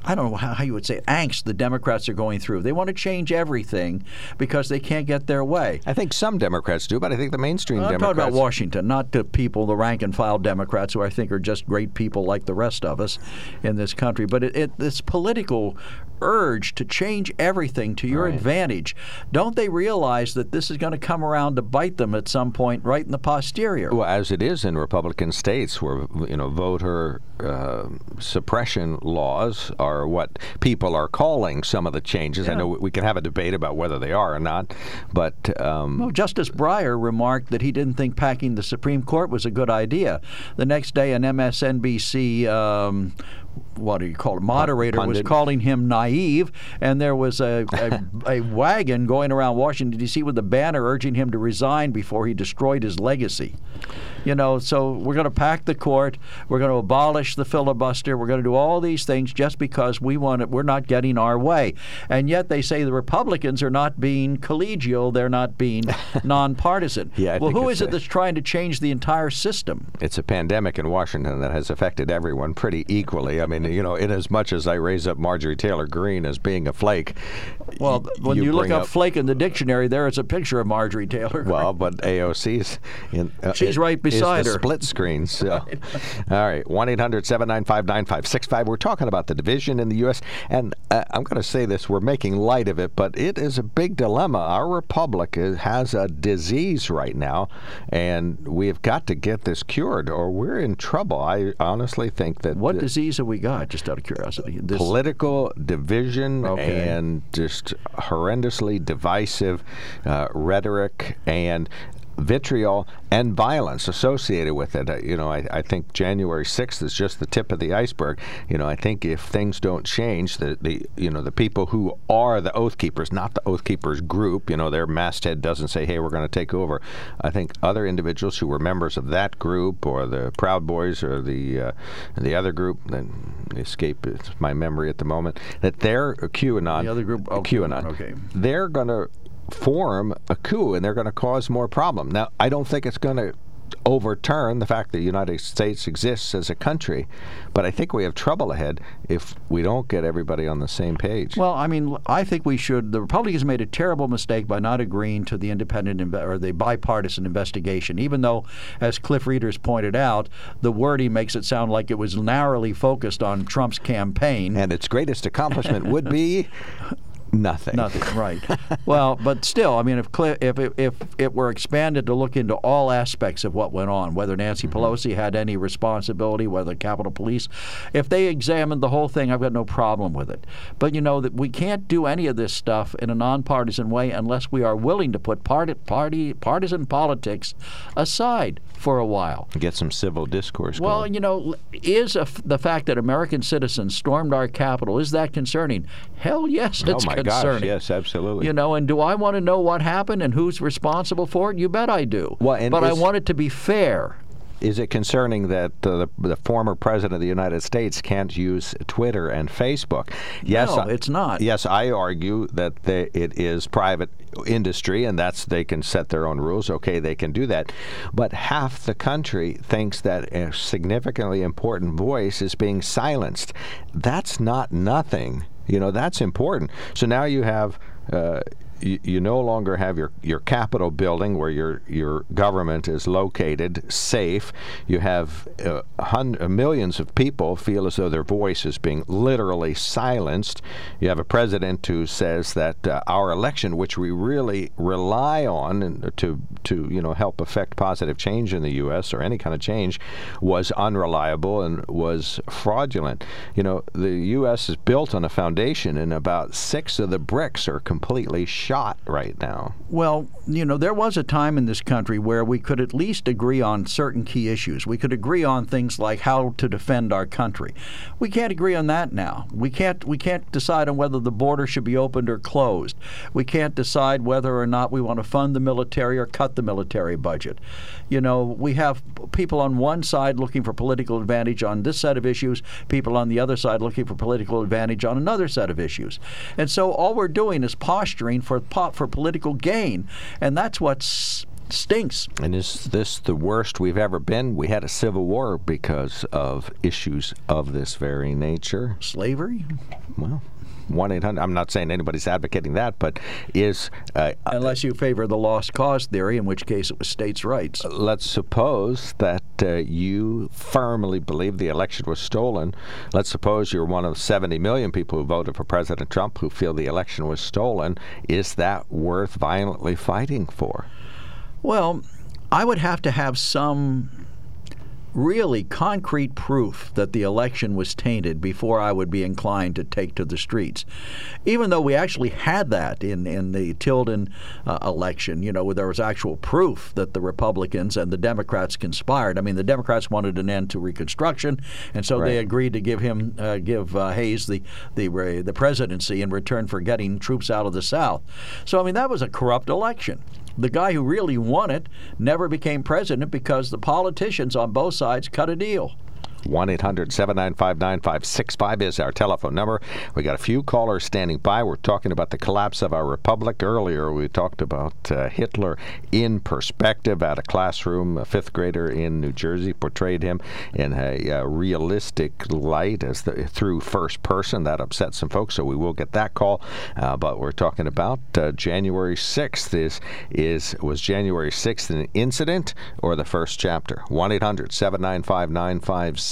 I don't know how, how you would say it, angst the Democrats are going through. They want to change everything because they can't get their way. I think some Democrats do, but I think the mainstream I'm Democrats. talking about Washington, not the people, the rank and file Democrats, who I think are just great people like the rest of us in this country. But it, it, this political urge to change everything to your advantage, don't they realize that this is going to come around to bite them at some point, right in the posterior? Well, as it is in Republican states, where you know voter uh, suppression laws are what people are calling some of the changes. I know we can have a debate about whether they are or not, but um, Well, Justice Breyer remarked that he didn't think packing the Supreme Court was a good idea. The next day, an MSNBC, um, what do you call it, moderator was calling him naive, and there was a, a, <laughs> a wagon going around Washington, D.C. with a banner urging him to resign before he destroyed his legacy. You know, so we're going to pack the court, we're going to abolish the filibuster, we're going to do all these things just because we want it. We're not getting our way, and yet they say the Republicans are not being collegial; they're not being <laughs> nonpartisan. Yeah, I well, who is it that's trying to change the entire system? it's a pandemic in Washington that has affected everyone pretty equally. I mean, you know, in as much as I raise up Marjorie Taylor Greene as being a flake. Well, when you, look bring up, flake in the dictionary, there is a picture of Marjorie Taylor. Well, <laughs> but AOC's in. Uh, She's is- right beside is the. Split screen. So, <laughs> all right, one 9565 We're talking about the division in the U.S. and uh, I'm going to say this: we're making light of it, but it is a big dilemma. Our republic is, has a disease right now, and we've got to get this cured, or we're in trouble. I honestly think that what disease have we got? Just out of curiosity. This, political division Okay. and just horrendously divisive uh, rhetoric and vitriol and violence associated with it. Uh, you know, I, I think January 6th is just the tip of the iceberg. You know, I think if things don't change, the, the you know the people who are the Oath Keepers, not the Oath Keepers group, you know, their masthead doesn't say, "Hey, we're going to take over." I think other individuals who were members of that group or the Proud Boys or the uh, the other group, then escape my memory at the moment, that they're QAnon. The other group- oh, QAnon. okay. They're going to form a coup and they're going to cause more problem. Now, I don't think it's going to overturn the fact that the United States exists as a country. But I think we have trouble ahead if we don't get everybody on the same page. Well, I mean, I think we should. The Republicans made a terrible mistake by not agreeing to the independent or the bipartisan investigation, even though, as Cliff Rieders pointed out, the wording makes it sound like it was narrowly focused on Trump's campaign. and its greatest accomplishment would be <laughs> nothing. Nothing, <laughs> right? well, but still, I mean, if if it, if it were expanded to look into all aspects of what went on, whether Nancy Mm-hmm. Pelosi had any responsibility, whether the Capitol Police, if they examined the whole thing, I've got no problem with it. But you know that we can't do any of this stuff in a nonpartisan way unless we are willing to put party, party partisan politics aside for a while. Get some civil discourse Well, going. you know, is a f the fact that American citizens stormed our Capitol is that concerning? Hell, yes, oh it's oh my concerning. gosh, yes, absolutely. You know, and do I want to know what happened and who's responsible for it? You bet I do. Well, and but I want it to be fair. Is it concerning that uh, the, the former president of the United States can't use Twitter and Facebook? Yes, No, it's not. Yes, I argue that they, it is private industry and that's they can set their own rules. Okay, they can do that. But half the country thinks that a significantly important voice is being silenced. That's not nothing. You know, that's important. So now you have. Uh, you, no longer have your, your Capitol building where your your government is located safe. You have uh, hun- uh, millions of people feel as though their voice is being literally silenced. You have a president who says that uh, our election, which we really rely on to to you know help affect positive change in the U.S. or any kind of change, was unreliable and was fraudulent. You know the U.S. is built on a foundation, and about six of the bricks are completely shot right now. Well, you know, there was a time in this country where we could at least agree on certain key issues. We could agree on things like how to defend our country. We can't agree on that now. We can't we can't decide on whether the border should be opened or closed. We can't decide whether or not we want to fund the military or cut the military budget. You know, we have people on one side looking for political advantage on this set of issues, people on the other side looking for political advantage on another set of issues. And so all we're doing is posturing for po- for political gain, and that's what stinks. And is this the worst we've ever been? We had a civil war because of issues of this very nature. Slavery? Well, 1 800. I'm not saying anybody's advocating that, but is. Uh, Unless you favor the lost cause theory, in which case it was states' rights. let's suppose that uh, you firmly believe the election was stolen. Let's suppose you're one of 70 million people who voted for President Trump who feel the election was stolen. Is that worth violently fighting for? Well, I would have to have some really concrete proof that the election was tainted before I would be inclined to take to the streets. Even though we actually had that in, in the Tilden uh, election, you know, there was actual proof that the Republicans and the Democrats conspired. I mean, the Democrats wanted an end to Reconstruction, and so they agreed to give him uh, give uh, Hayes the the the presidency in return for getting troops out of the South. So I mean, that was a corrupt election. The guy who really won it never became president because the politicians on both sides cut a deal. 1 800 795 9565 is our telephone number. We got a few callers standing by. We're talking about the collapse of our republic. Earlier, we talked about uh, Hitler in perspective at a classroom. A fifth grader in New Jersey portrayed him in a uh, realistic light as the, through first person. That upset some folks, so we will get that call. Uh, but we're talking about uh, January 6th. Is, is Was January 6th an incident or the first chapter? 1 800 795 9565.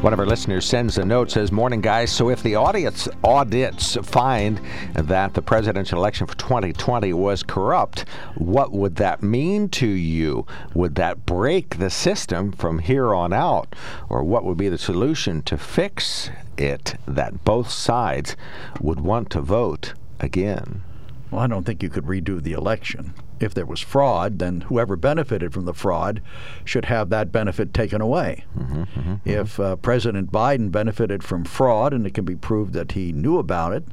One of our listeners sends a note says, "Morning, guys. So if the audits audits find that the presidential election for 2020 was corrupt, what would that mean to you? Would that break the system from here on out, or what would be the solution to fix it that both sides would want to vote again?" Well, I don't think you could redo the election. If there was fraud, then whoever benefited from the fraud should have that benefit taken away. Mm-hmm, mm-hmm, if uh, President Biden benefited from fraud and it can be proved that he knew about it,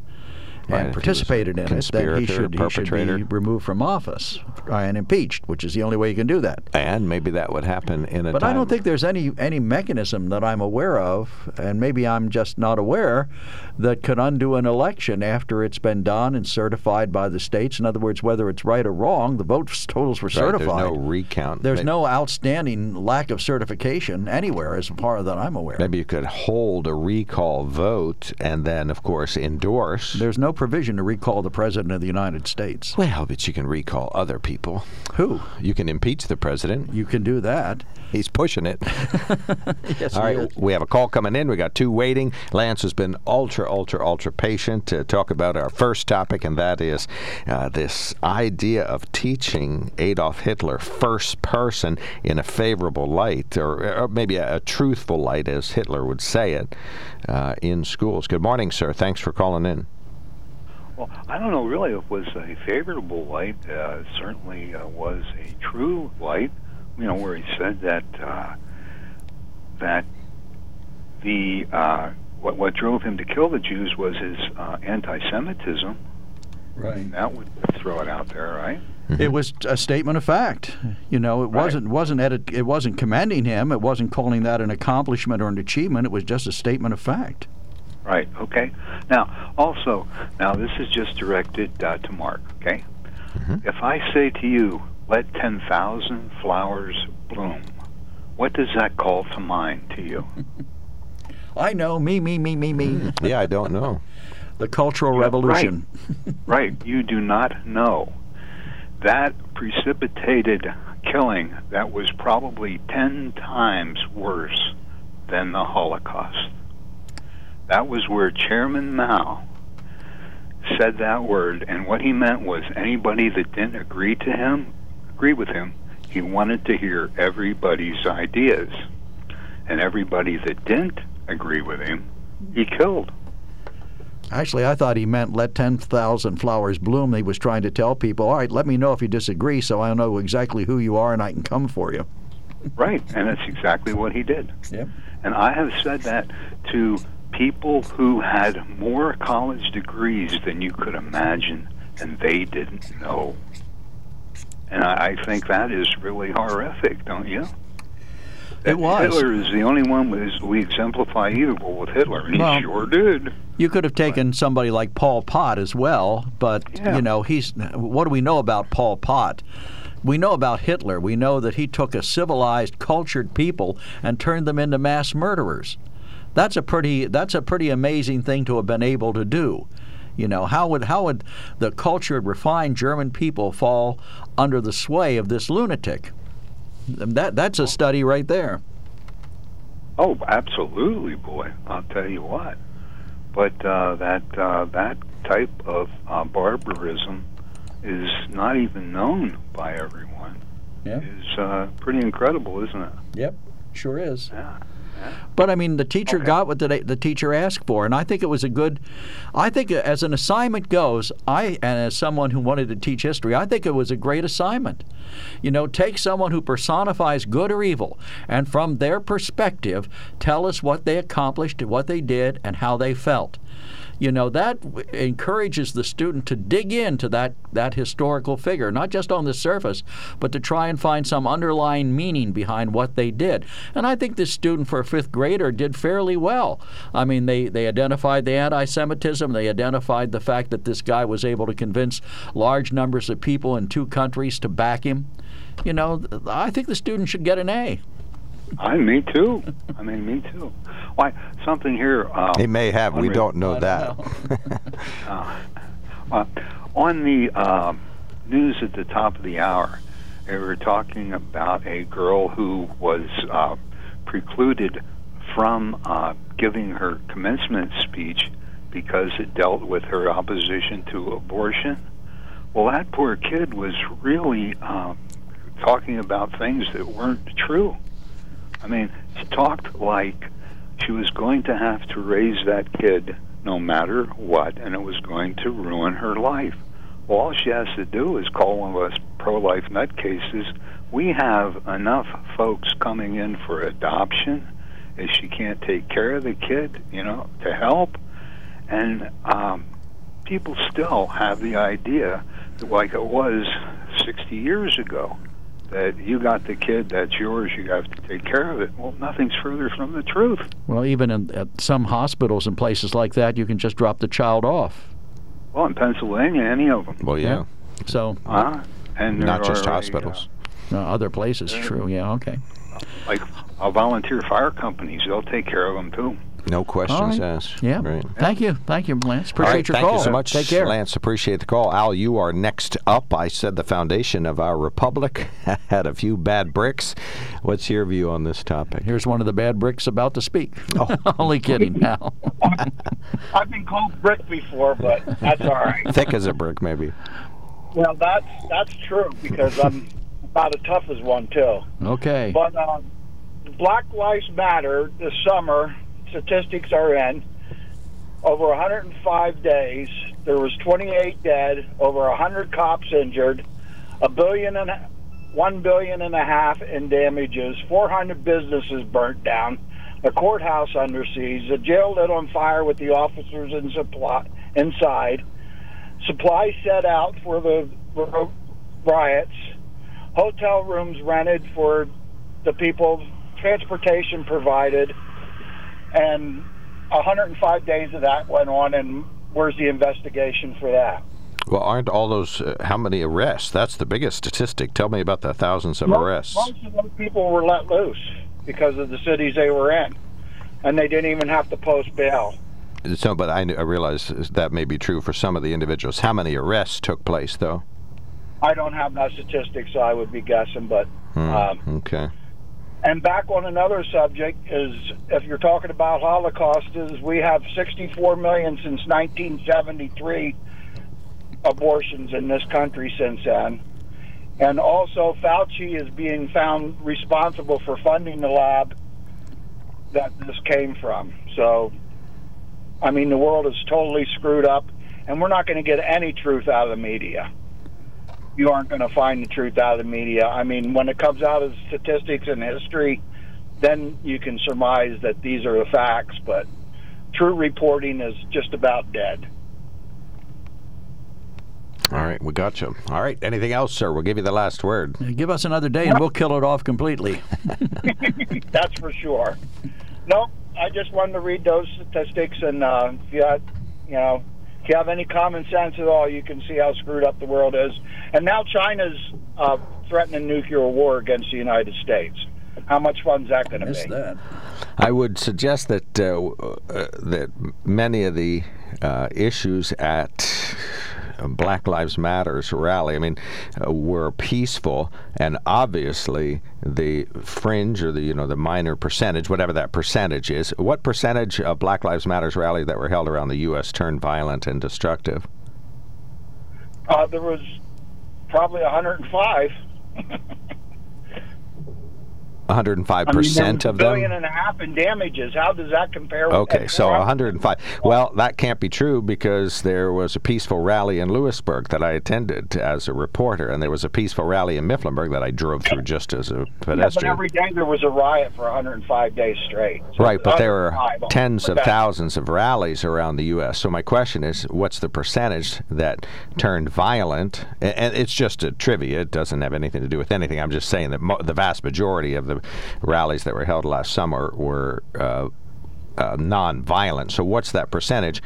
and participated in it, that he should, he should be removed from office and impeached, which is the only way you can do that. And maybe that would happen in a But time. I don't think there's any any mechanism that I'm aware of, and maybe I'm just not aware, that could undo an election after it's been done and certified by the states. In other words, whether it's right or wrong, the vote <laughs> totals were Right, certified. There's no recount. There's May- no outstanding lack of certification anywhere, as far as that I'm aware. Maybe you could hold a recall vote and then, of course, endorse. There's no provision to recall the president of the United States. Well, but you can recall other people. Who? You can impeach the president. You can do that. He's pushing it. <laughs> Yes, All right, is. we have a call coming in. We got two waiting. Lance has been ultra, ultra, ultra patient to talk about our first topic, and that is uh, this idea of teaching Adolf Hitler first person in a favorable light, or, or maybe a, a truthful light, as Hitler would say it, uh, in schools. Good morning, sir. Thanks for calling in. Well, I don't know really if it was a favorable light. Uh, it certainly uh, was a true light. You know, where he said that uh, that the uh, what what drove him to kill the Jews was his uh, anti-Semitism. Right. That would throw it out there, right? It was a statement of fact. You know, it Right. wasn't wasn't edit, it wasn't commending him. It wasn't calling that an accomplishment or an achievement. It was just a statement of fact. Right. Okay. Now, also, now this is just directed uh, to Mark. Okay. If I say to you, "Let ten thousand flowers bloom," what does that call to mind to you? <laughs> I know, me, me, me, me, me. Yeah, I don't know. <laughs> The Cultural Yeah, Revolution. <laughs> right. You do not know. That precipitated killing that was probably 10 times worse than the Holocaust. That was where Chairman Mao said that word, and what he meant was anybody that didn't agree to him, agree with him, he wanted to hear everybody's ideas. And everybody that didn't agree with him, he killed. Actually, I thought he meant let 10,000 flowers bloom. He was trying to tell people, all right, let me know if you disagree so I know exactly who you are and I can come for you. Right, and that's exactly what he did. Yep. And I have said that to people who had more college degrees than you could imagine, and they didn't know. And I, I think that is really horrific, don't you? It was. Hitler is the only one we exemplify evil with Hitler. He Well, sure did. You could have taken somebody like Pol Pot as well, but Yeah. you know, he's what do we know about Pol Pot? We know about Hitler. We know that he took a civilized, cultured people and turned them into mass murderers. That's a pretty that's a pretty amazing thing to have been able to do. You know, how would how would the cultured, refined German people fall under the sway of this lunatic? That that's a study right there. Oh, absolutely, boy. I'll tell you what. But uh, that uh, that type of uh, barbarism is not even known by everyone. Yeah. Is uh, pretty incredible, isn't it? Yep, sure is. Yeah. But I mean, the teacher Okay. got what the, the teacher asked for, and I think it was a good. I think as an assignment goes, I and as someone who wanted to teach history, I think it was a great assignment. You know, take someone who personifies good or evil, and from their perspective, tell us what they accomplished, what they did, and how they felt. You know that w- encourages the student to dig into that that historical figure, not just on the surface, but to try and find some underlying meaning behind what they did. And I think this student for a fifth grader did fairly well. I mean, they they identified the anti-Semitism, they identified the fact that this guy was able to convince large numbers of people in two countries to back him. You know, I think the student should get an A. I, me too. I mean, me too. Why, something here. Uh, He may have. We on- don't know that. don't know. <laughs> Uh, on the uh, news at the top of the hour, they were talking about a girl who was uh, precluded from uh, giving her commencement speech because it dealt with her opposition to abortion. Well, that poor kid was really uh, talking about things that weren't true. I mean, she talked like she was going to have to raise that kid no matter what, and it was going to ruin her life. Well, all she has to do is call one of us pro life nutcases. We have enough folks coming in for adoption if she can't take care of the kid, you know, to help. And um, people still have the idea, like it was 60 years ago, that you got the kid, that's yours, you have to take care of it. Well, nothing's further from the truth. Well, even in, at some hospitals and places like that, you can just drop the child off. Well, in Pennsylvania, any of them. Well, yeah. So, Uh, and Not just are hospitals. uh, other places, true. Yeah, okay. uh, like uh, volunteer fire companies, they'll take care of them too. No questions right. asked. Yeah. Right. Thank you. Thank you, Lance. Appreciate right, your thank call. Thank you so much, Take care. Lance. Appreciate the call. Al, you are next up. I said the foundation of our republic <laughs> had a few bad bricks. What's your view on this topic? Here's one of the bad bricks about to speak. <laughs> Only kidding now. <laughs> I've been called brick before, but that's all right. Thick as a brick, maybe. Well, that's that's true because I'm about as tough as one too. Okay. But uh, Black Lives Matter this summer, statistics are in. Over 105 days, there was 28 dead, over 100 cops injured, a billion and one billion and a half in damages, 400 businesses burnt down, a courthouse under siege, a jail lit on fire with the officers in supply inside, supplies set out for the riots, hotel rooms rented for the people, transportation provided, and 105 days of that went on, and where's the investigation for that? Well, aren't all those, uh, how many arrests? That's the biggest statistic. Tell me about the thousands of Most- arrests. Most of those people were let loose because of the cities they were in, and they didn't even have to post bail. So, but I, I realize that may be true for some of the individuals. How many arrests took place, though? I don't have that statistic, so I would be guessing, but. Hmm, Um, okay. And back on another subject is if you're talking about Holocaust, is we have 64 million since 1973 abortions in this country since then. And also, Fauci is being found responsible for funding the lab that this came from. So, I mean, the world is totally screwed up, and we're not going to get any truth out of the media you aren't going to find the truth out of the media. I mean, when it comes out of statistics and history, then you can surmise that these are the facts, but true reporting is just about dead. All right, we got you. All right, anything else, sir? We'll give you the last word. Give us another day and we'll kill it off completely. <laughs> <laughs> That's for sure. No, I just wanted to read those statistics, and uh, if you had, you know, if you have any common sense at all, you can see how screwed up the world is. And now China's uh, threatening nuclear war against the United States. How much fun's that going to be? that. I would suggest that uh, uh, that many of the uh, issues at Black Lives Matters rally, I mean, uh, were peaceful, and obviously the fringe or the you know the minor percentage, whatever that percentage is, what percentage of Black Lives Matters rally that were held around the U.S. turned violent and destructive? Uh, there was probably 105. <laughs> 105 I mean, percent of was a billion them. and a half in damages. How does that compare? with Okay, so 105. Well, that can't be true because there was a peaceful rally in Lewisburg that I attended as a reporter, and there was a peaceful rally in Mifflinburg that I drove through just as a Yeah, but pedestrian. every day there was a riot for 105 days straight. So Right, but there were tens of thousands of rallies around the U.S. So my question is, what's the percentage that turned violent? And it's just a trivia; it doesn't have anything to do with anything. I'm just saying that mo- the vast majority of the rallies that were held last summer were. Uh, uh, non-violent. So what's that percentage?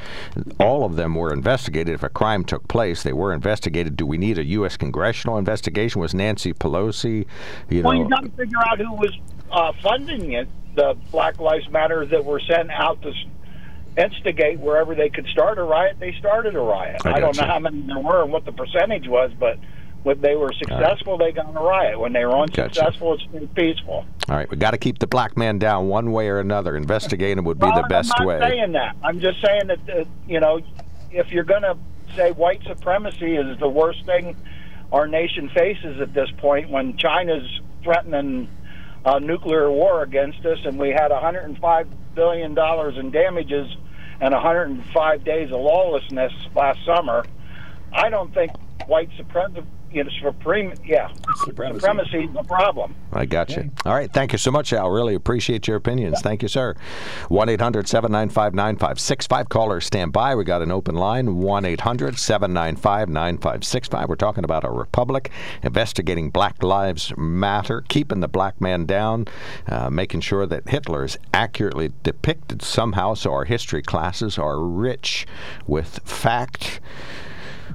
All of them were investigated. If a crime took place, they were investigated. Do we need a U.S. congressional investigation? Was Nancy Pelosi, you Well, know, you got to figure out who was uh, funding it. The Black Lives Matter that were sent out to instigate wherever they could start a riot, they started a riot. I I, don't gotcha. know how many there were and what the percentage was, but when they were successful, they got in a riot. When they were Gotcha. unsuccessful, it's been peaceful. all right, we got to keep the black man down one way or another. Investigating would be Well, the best I'm not way. saying that. I'm just saying that uh, you know, if you're going to say white supremacy is the worst thing our nation faces at this point, when China's threatening a nuclear war against us, and we had 105 billion dollars in damages and 105 days of lawlessness last summer, I don't think white supremacy. You know, supreme, yeah, supremacy is the problem. I got you. All right. Thank you so much, Al. Really appreciate your opinions. Thank you, sir. 1 800 795 9565. Callers stand by. We got an open line 1 800 795 9565. We're talking about a republic investigating Black Lives Matter, keeping the black man down, uh, making sure that Hitler is accurately depicted somehow so our history classes are rich with fact.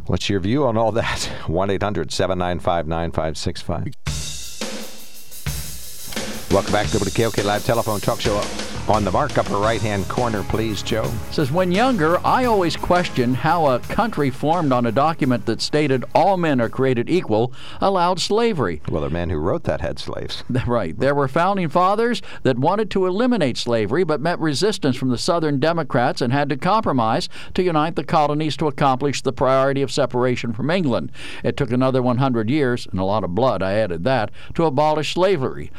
What's your view on all that? <laughs> 1 800 795 9565. Welcome back to the KOK Live Telephone Talk Show. On the mark, upper right hand corner, please, Joe. Says, when younger, I always questioned how a country formed on a document that stated all men are created equal allowed slavery. Well, the man who wrote that had slaves. <laughs> Right. There were founding fathers that wanted to eliminate slavery but met resistance from the Southern Democrats and had to compromise to unite the colonies to accomplish the priority of separation from England. It took another 100 years, and a lot of blood, I added that, to abolish slavery.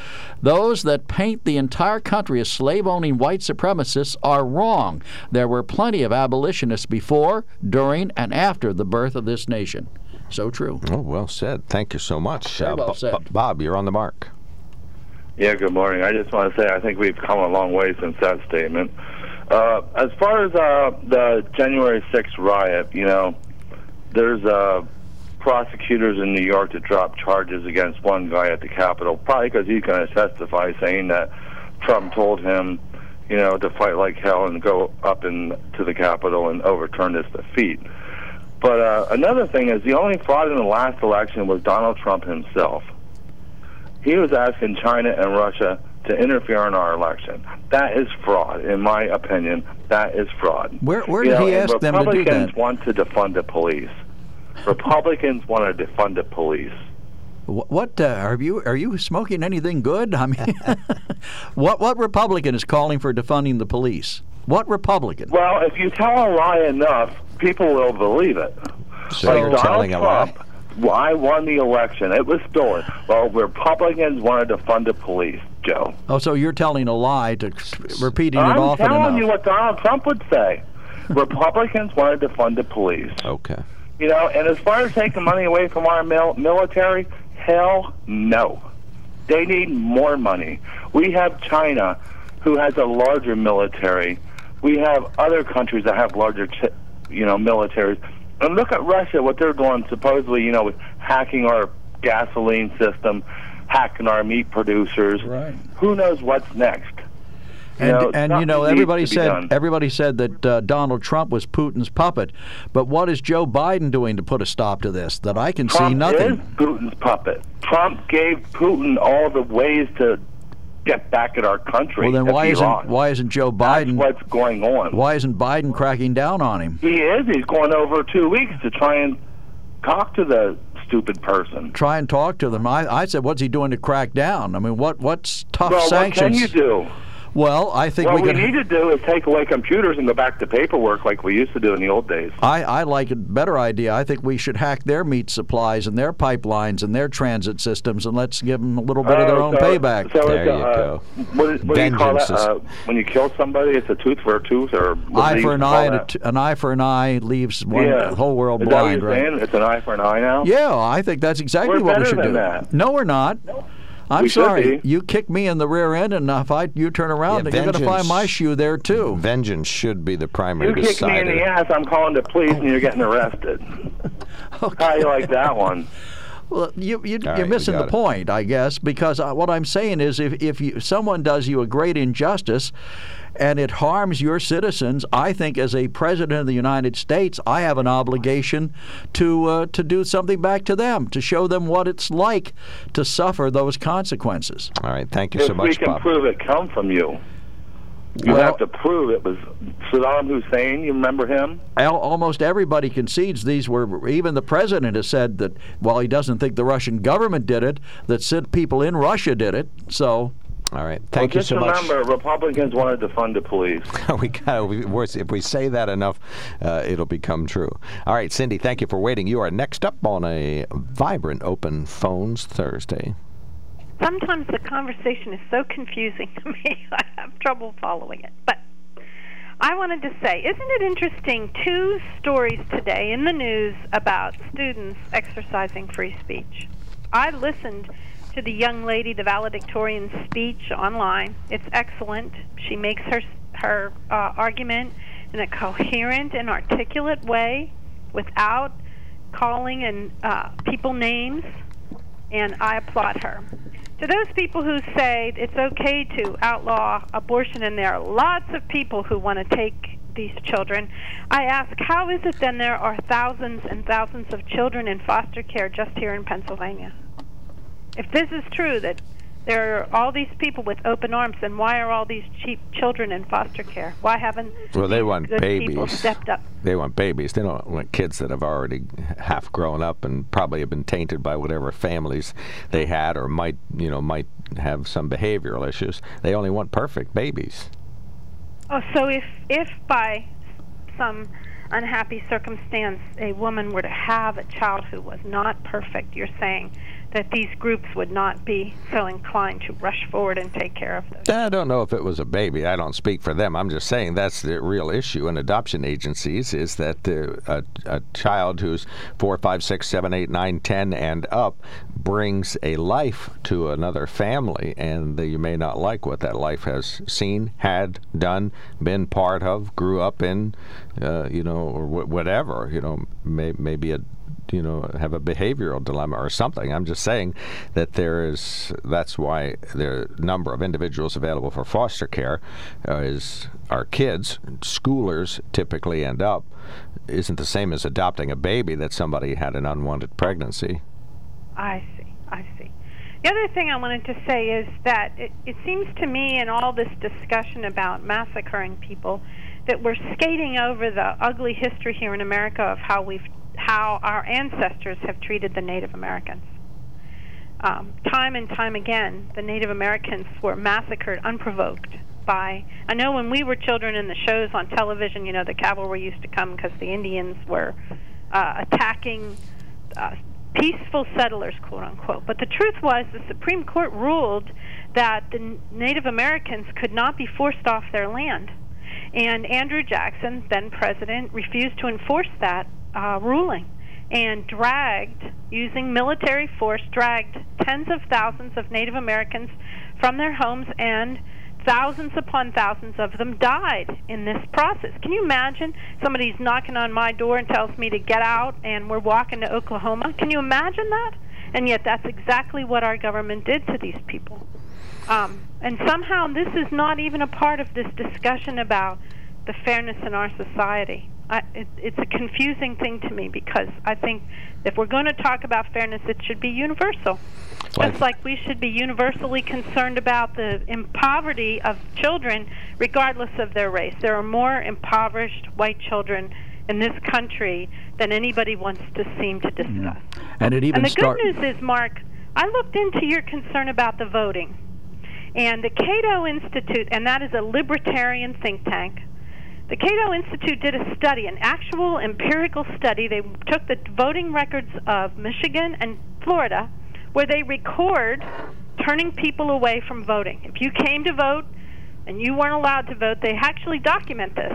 Those that paint the entire country as slave owning white supremacists are wrong. There were plenty of abolitionists before, during, and after the birth of this nation. So true. Oh, well said. Thank you so much. Very well Bo- said. Bo- Bob, you're on the mark. Yeah, good morning. I just want to say I think we've come a long way since that statement. Uh, as far as uh, the January 6th riot, you know, there's uh, prosecutors in New York that dropped charges against one guy at the Capitol, probably because he's going to testify saying that Trump told him, you know, to fight like hell and go up in, to the Capitol and overturn this defeat. But uh, another thing is the only fraud in the last election was Donald Trump himself he was asking China and Russia to interfere in our election. That is fraud, in my opinion. That is fraud. Where, where You did know, he ask them to do that? Republicans want to defund the police. Republicans want to defund the police. Wh- What uh, are you? Are you smoking anything good? I mean, <laughs> what what Republican is calling for defunding the police? What Republican? Well, if you tell a lie enough, people will believe it. So like you're Donald telling a lie? Trump, well, I won the election. It was stolen. Well, Republicans wanted to fund the police, Joe. Oh, so you're telling a lie to repeating it often enough. I'm telling you what Donald Trump would say. <laughs> Republicans wanted to fund the police. Okay. You know, and as far as taking money away from our mil- military, hell no. They need more money. We have China, who has a larger military. We have other countries that have larger, you know, militaries. And look at Russia, what they're doing, supposedly, you know, with hacking our gasoline system, hacking our meat producers. Right. Who knows what's next? And, and you know, everybody said done. everybody said that uh, Donald Trump was Putin's puppet, but what is Joe Biden doing to put a stop to this? That I can Trump see nothing. is Putin's puppet. Trump gave Putin all the ways to get back at our country. Well, then why isn't why isn't Joe Biden? what's going on? Why isn't Biden cracking down on him? He is. He's going over two weeks to try and talk to the stupid person. Try and talk to them. I, I said, what's he doing to crack down? I mean, what what's tough well, sanctions? what can you do? Well, I think what we we need to do is take away computers and go back to paperwork like we used to do in the old days. I, I like a better idea. I think we should hack their meat supplies and their pipelines and their transit systems, and let's give them a little bit of their Oh, own payback. So There you uh, go. What, what do you call that? Uh, when you kill somebody, it's a tooth for a tooth, or eye for an eye, and a t- an eye for an eye leaves one yeah. the whole world Is that what blind, you're right? saying? It's an eye for an eye now. Yeah, I think that's exactly We're what we should than do. that. No, we're not. I'm We sorry. You kick me in the rear end, and if I you turn around, Yeah, you're going to find my shoe there too. Vengeance should be the primary You kick me in the decider. ass, I'm calling the police, and you're getting arrested. <laughs> How you like that one? Well, you, you, you're right, missing the it. point, I guess, because uh, what I'm saying is if, if you, someone does you a great injustice and it harms your citizens, I think as a president of the United States, I have an obligation to, uh, to do something back to them, to show them what it's like to suffer those consequences. All right, thank you If so we can Bob. prove it come from you. You Well- have to prove it was Saddam Hussein. You remember him? Al- Almost everybody concedes these were, even the president has said that while he doesn't think the Russian government did it, that sit- people in Russia did it. So All right, thank well, you just so much. Just remember, Republicans wanted to fund the police. <laughs> we got we, if we say that enough, uh, it'll become true. All right, Cindy, thank you for waiting. You are next up on a vibrant Open Phones Thursday. Sometimes the conversation is so confusing to <laughs> me, I have trouble following it. But I wanted to say, isn't it interesting? Two stories today in the news about students exercising free speech. I listened to the young lady, the valedictorian speech online. It's excellent. She makes her her uh, argument in a coherent and articulate way, without calling and uh, people names, and I applaud her. To those people who say it's okay to outlaw abortion, and there are lots of people who want to take these children, I ask, how is it then there are thousands and thousands of children in foster care just here in Pennsylvania? If this is true that there are all these people with open arms, then why are all these cheap children in foster care? Why haven't Well, they want good people babies. stepped up? They want babies. They don't want kids that have already half grown up and probably have been tainted by whatever families they had or might, you know, might have some behavioral issues. They only want perfect babies. Oh, so if if by some unhappy circumstance a woman were to have a child who was not perfect, you're saying that these groups would not be so inclined to rush forward and take care of those. I don't know if it was a baby. I don't speak for them. I'm just saying that's the real issue in adoption agencies is that uh, a, a child who's four, five, six, seven, eight, nine, ten, and up brings a life to another family, and you may not like what that life has seen, had, done, been part of, grew up in, uh, you know, or wh- whatever. You know, may, maybe a you know have a behavioral dilemma or something. I'm just saying that there is that's why the number of individuals available for foster care uh, is our kids, schoolers typically end up isn't the same as adopting a baby that somebody had an unwanted pregnancy. I see. I see. The other thing I wanted to say is that it, it seems to me in all this discussion about massacring people that we're skating over the ugly history here in America of how we've how our ancestors have treated the Native Americans. Um, time and time again, the Native Americans were massacred unprovoked by. I know when we were children in the shows on television, you know, the cavalry used to come because the Indians were uh, attacking uh, peaceful settlers, quote unquote. But the truth was, the Supreme Court ruled that the Native Americans could not be forced off their land. And Andrew Jackson, then president, refused to enforce that uh, ruling and dragged, using military force, dragged tens of thousands of Native Americans from their homes and thousands upon thousands of them died in this process. Can you imagine somebody's knocking on my door and tells me to get out and we're walking to Oklahoma? Can you imagine that? And yet that's exactly what our government did to these people. Um, and somehow this is not even a part of this discussion about the fairness in our society. I, it, it's a confusing thing to me because I think if we're going to talk about fairness, it should be universal. Just like we should be universally concerned about the poverty of children, regardless of their race. There are more impoverished white children in this country than anybody wants to seem to discuss. Mm-hmm. And it even And the start. good news is, Mark, I looked into your concern about the voting. And the Cato Institute, and that is a libertarian think tank, the Cato Institute did a study, an actual empirical study. They took the voting records of Michigan and Florida, where they record turning people away from voting. If you came to vote and you weren't allowed to vote, they actually document this.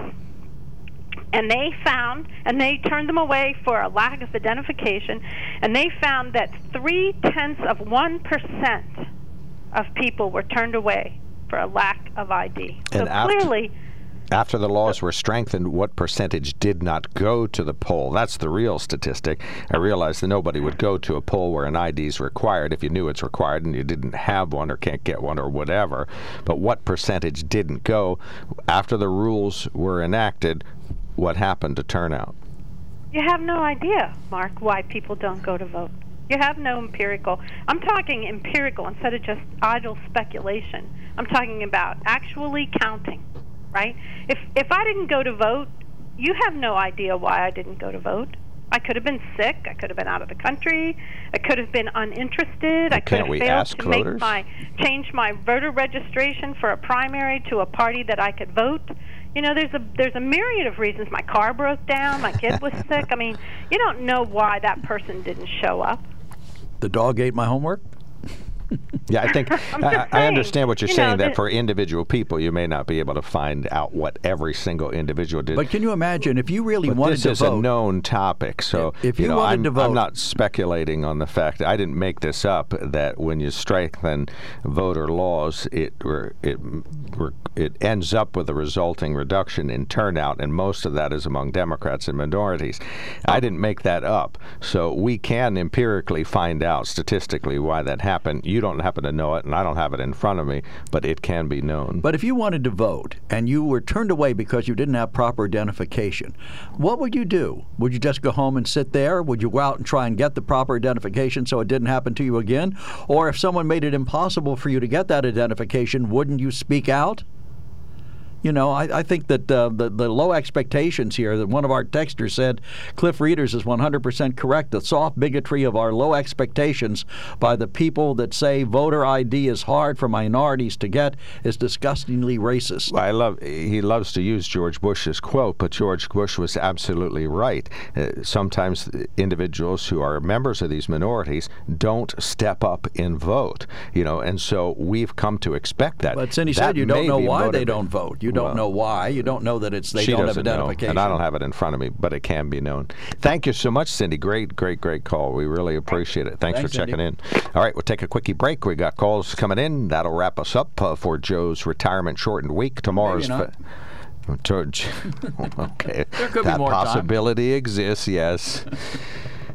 And they found, and they turned them away for a lack of identification, and they found that three tenths of 1% of people were turned away for a lack of ID. And so after- clearly, After the laws were strengthened, what percentage did not go to the poll? That's the real statistic. I realize that nobody would go to a poll where an ID is required if you knew it's required and you didn't have one or can't get one or whatever. But what percentage didn't go? After the rules were enacted, what happened to turnout? You have no idea, Mark, why people don't go to vote. You have no empirical. I'm talking empirical instead of just idle speculation. I'm talking about actually counting, right? If if I didn't go to vote, you have no idea why I didn't go to vote. I could have been sick. I could have been out of the country. I could have been uninterested. I could can't have we failed ask to voters? make my change my voter registration for a primary to a party that I could vote. You know, there's a there's a myriad of reasons. My car broke down. My kid was <laughs> sick. I mean, you don't know why that person didn't show up. The dog ate my homework. Yeah, I think <laughs> I'm I, just I saying, understand what you're you saying. know, that for individual people, you may not be able to find out what every single individual did. But can you imagine if you really But wanted this to is vote? a known topic, so If you know, wanted I'm, to vote- I'm not speculating on the fact. I didn't make this up. That when you strengthen voter laws, it it it ends up with a resulting reduction in turnout, and most of that is among Democrats and minorities. I didn't make that up, so we can empirically find out statistically why that happened. You don't happen to know it, and I don't have it in front of me, but it can be known. But if you wanted to vote and you were turned away because you didn't have proper identification, what would you do? Would you just go home and sit there? Would you go out and try and get the proper identification so it didn't happen to you again? Or if someone made it impossible for you to get that identification, wouldn't you speak out? You know, I, I think that uh, the, the low expectations here, that one of our texters said, Cliff Rieders is 100% correct. The soft bigotry of our low expectations by the people that say voter ID is hard for minorities to get is disgustingly racist. I love. He loves to use George Bush's quote, but George Bush was absolutely right. Uh, sometimes individuals who are members of these minorities don't step up and vote. You know, and so we've come to expect that. But Cindy That said you don't know why they don't vote. You don't Well, know why. You don't know that it's they she don't have doesn't know, and I don't have it in front of me, but it can be known. Thank you so much, Cindy. Great, great, great call. We really appreciate it. Thanks, Thanks, for checking Cindy. in. All right, we'll take a quickie break. We got calls coming in. That'll wrap us up uh, for Joe's retirement shortened week. Tomorrow's. <laughs> <laughs> not. fa- George. okay. <laughs> There could be that more time. possibility exists, yes.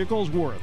is worth.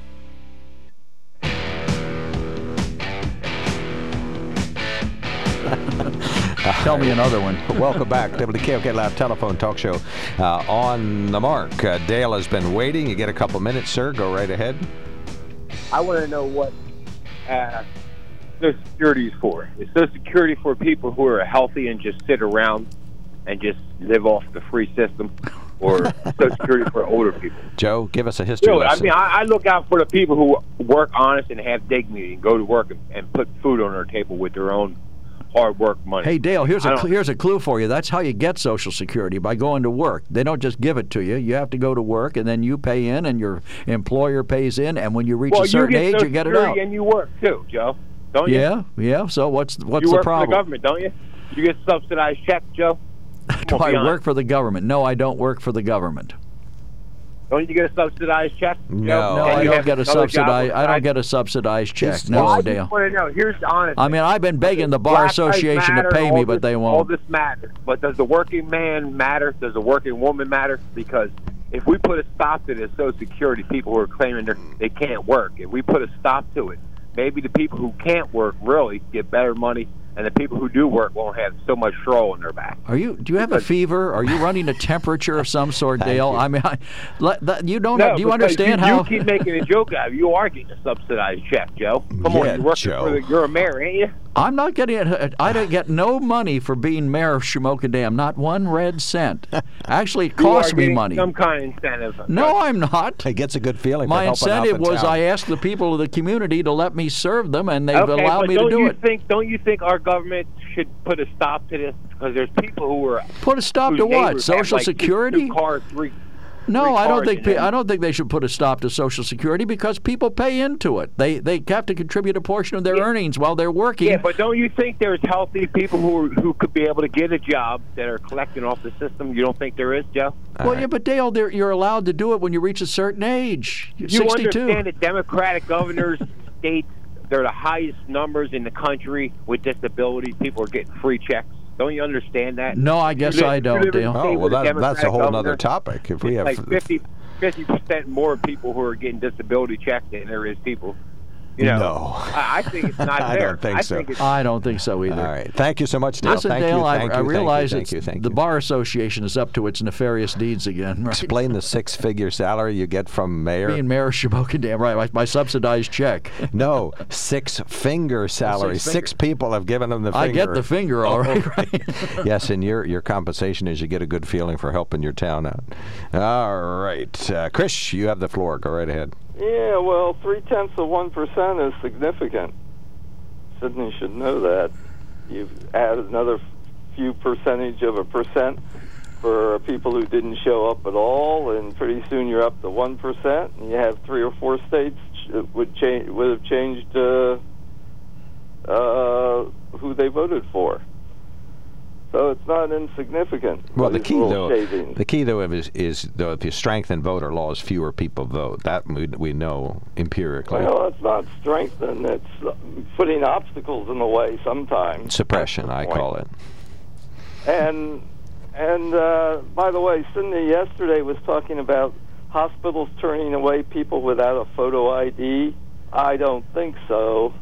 <laughs> Tell me another one. <laughs> Welcome back to the Live Telephone Talk Show. Uh, on the mark, uh, Dale has been waiting. You get a couple minutes, sir. Go right ahead. I want to know what uh, Social Security is for. Is Social Security for people who are healthy and just sit around and just live off the free system, or Social Security for older people? Joe, give us a history Really, I lesson. mean, I, I look out for the people who work honest and have dignity and go to work and, and put food on their table with their own hard work money. Hey Dale, here's a here's a clue for you. That's how you get Social Security by going to work. They don't just give it to you. You have to go to work, and then you pay in, and your employer pays in, and when you reach well, a certain you age, Social you get it out. and you work too, Joe. don't you? Yeah, yeah. So what's what's you the work problem? for the government, don't you? You get subsidized checks, Joe. <laughs> Do Come I honest. work for the government? No, I don't work for the government. Don't you get a subsidized check? Joe? No, And I don't get a subsidized. I don't get a subsidized check. Well, No, I Dale. want to know. Here's the honest. I mean, I've been begging the bar Black Lives association to pay all me, but this- they All won't. All this matters, but does the working man matter? Does the working woman matter? Because if we put a stop to this Social Security, people who are claiming they're- they can't work, if we put a stop to it, maybe the people who can't work really get better money, and the people who do work won't have so much straw on their back. Are you? Do you have a fever? Are you running a temperature of some sort, <laughs> Dale? you. I mean, I, let, that, you don't. No, do you understand you, how? you keep making a <laughs> joke out of? You are getting a subsidized check, Joe. Come Yeah, on, you're working Joe. for the, you're a mayor, ain't you? I'm not getting it. I don't get no money for being mayor of Shamokin Dam. Not one red cent. Actually, it You costs me money. Some kind of incentive. No, I'm not. It gets a good feeling. My for helping out incentive the was town. I asked the people of the community to let me serve them, and they've okay, allowed me to don't do you it. think? Don't you think our government should put a stop to this? Because there's people who are Put a stop to what? Social like, Security? Two cars, three. No, I don't think I don't think they should put a stop to Social Security because people pay into it. They they have to contribute a portion of their earnings while they're working. Yeah, but don't you think there's healthy people who are, who could be able to get a job that are collecting off the system? You don't think there is, Joe? well, yeah, but Dale, you're allowed to do it when you reach a certain age. You 62. understand that Democratic governors, <laughs> states, they're the highest numbers in the country with disabilities. People are getting free checks. Don't you understand that? No, I guess You live- I don't, live in a Dale. Oh, well, with that, that's a whole governor. other topic. If we have like 50 percent more people who are getting disability checks than there is people. You know, No. I, I think it's not <laughs> I fair. don't think I so. Think I don't think so either. All right. Thank you so much, Dale. Listen, thank Dale, you. I, Thank I you, thank you, realize thank it's you, thank the you. bar association is up to its nefarious deeds again. Right? Explain the six-figure salary you get from mayor. Being mayor of Shamokin Dam, right? My, my subsidized check. No, six-finger <laughs> salary. Six Six people have given him the finger. I finger. get the finger, all Oh, right. right. <laughs> yes, and your your compensation is you get a good feeling for helping your town out. All right, uh, Chris, you have the floor. Go right ahead. Yeah, well, three tenths of one percent is significant. Sydney should know that. You've added another few percentage of a percent for people who didn't show up at all, and pretty soon you're up to one percent. And you have three or four states that would change would have changed uh, uh, who they voted for. So it's not insignificant. Well, the key though, the key though is, is though if you strengthen voter laws, fewer people vote. That we, we know empirically. Well, it's not strengthen. It's putting obstacles in the way sometimes. Suppression, I call it. And and uh, by the way, Cindy yesterday was talking about hospitals turning away people without a photo ID. I don't think so.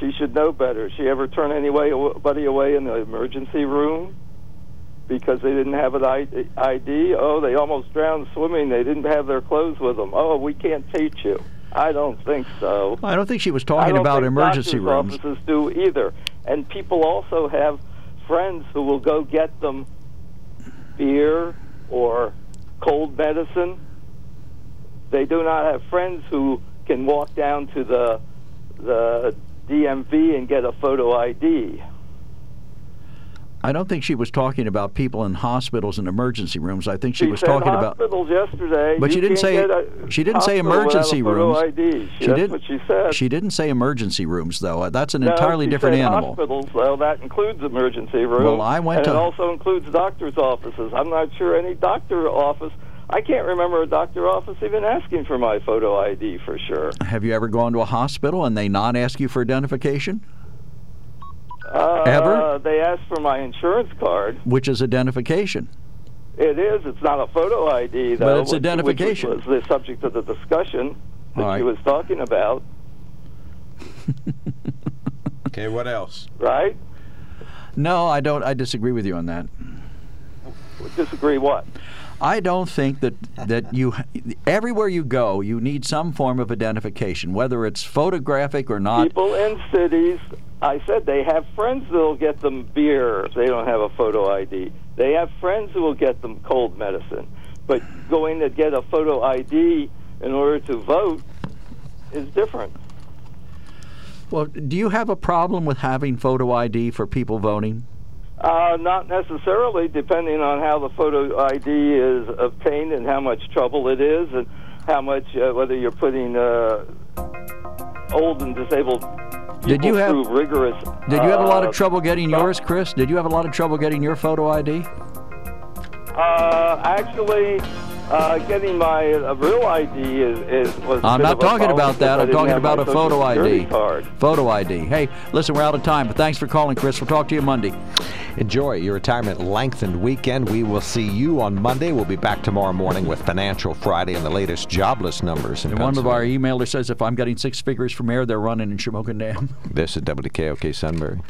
She should know better. She ever turn anybody away in the emergency room because they didn't have an ID? Oh, they almost drowned swimming. They didn't have their clothes with them. Oh, we can't teach you. I don't think so. I don't think she was talking about emergency rooms. Offices do either, and people also have friends who will go get them beer or cold medicine. They do not have friends who can walk down to the the DMV and get a photo ID. I don't think she was talking about people in hospitals and emergency rooms. I think she, She was talking about. hospitals yesterday. But you she didn't say a she didn't say hospital without a emergency rooms. She That's did- what she said. She didn't say emergency rooms though. That's an No, entirely she different animal. Hospitals, well, that includes emergency rooms. Well, I went and to- it also includes doctors' offices. I'm not sure any doctor office. I can't remember a doctor office even asking for my photo ID for sure. Have you ever gone to a hospital and they not ask you for identification, Uh, Ever? They asked for my insurance card. which is identification? It is. It's not a photo ID though. But it's which- identification. Which was the subject of the discussion that All right. she was talking about. <laughs> Okay, what else? Right? No, I don't. I disagree with you on that. Disagree what? I don't think that that you everywhere you go you need some form of identification, whether it's photographic or not. People in cities, I said they have friends that'll get them beer if they don't have a photo ID. They have friends who will get them cold medicine. But going to get a photo ID in order to vote is different. Well, do you have a problem with having photo ID for people voting? Uh, not necessarily, depending on how the photo ID is obtained and how much trouble it is, and how much uh, whether you're putting uh, old and disabled Did you have- through rigorous? Did you have a lot uh, of trouble getting yours, Chris? Did you have a lot of trouble getting your photo ID? Uh, actually, uh, getting my uh, real ID is, is was. a I'm bit not of talking problem about that. I I'm talking about a photo ID. Card. Photo ID. Hey, listen, we're out of time, but thanks for calling, Chris. We'll talk to you Monday. Enjoy your retirement lengthened weekend. We will see you on Monday. We'll be back tomorrow morning with Financial Friday and the latest jobless numbers in And one of our emailers says if I'm getting six figures from air, they're running in Shamokin Dam. This is WKOK Sunbury.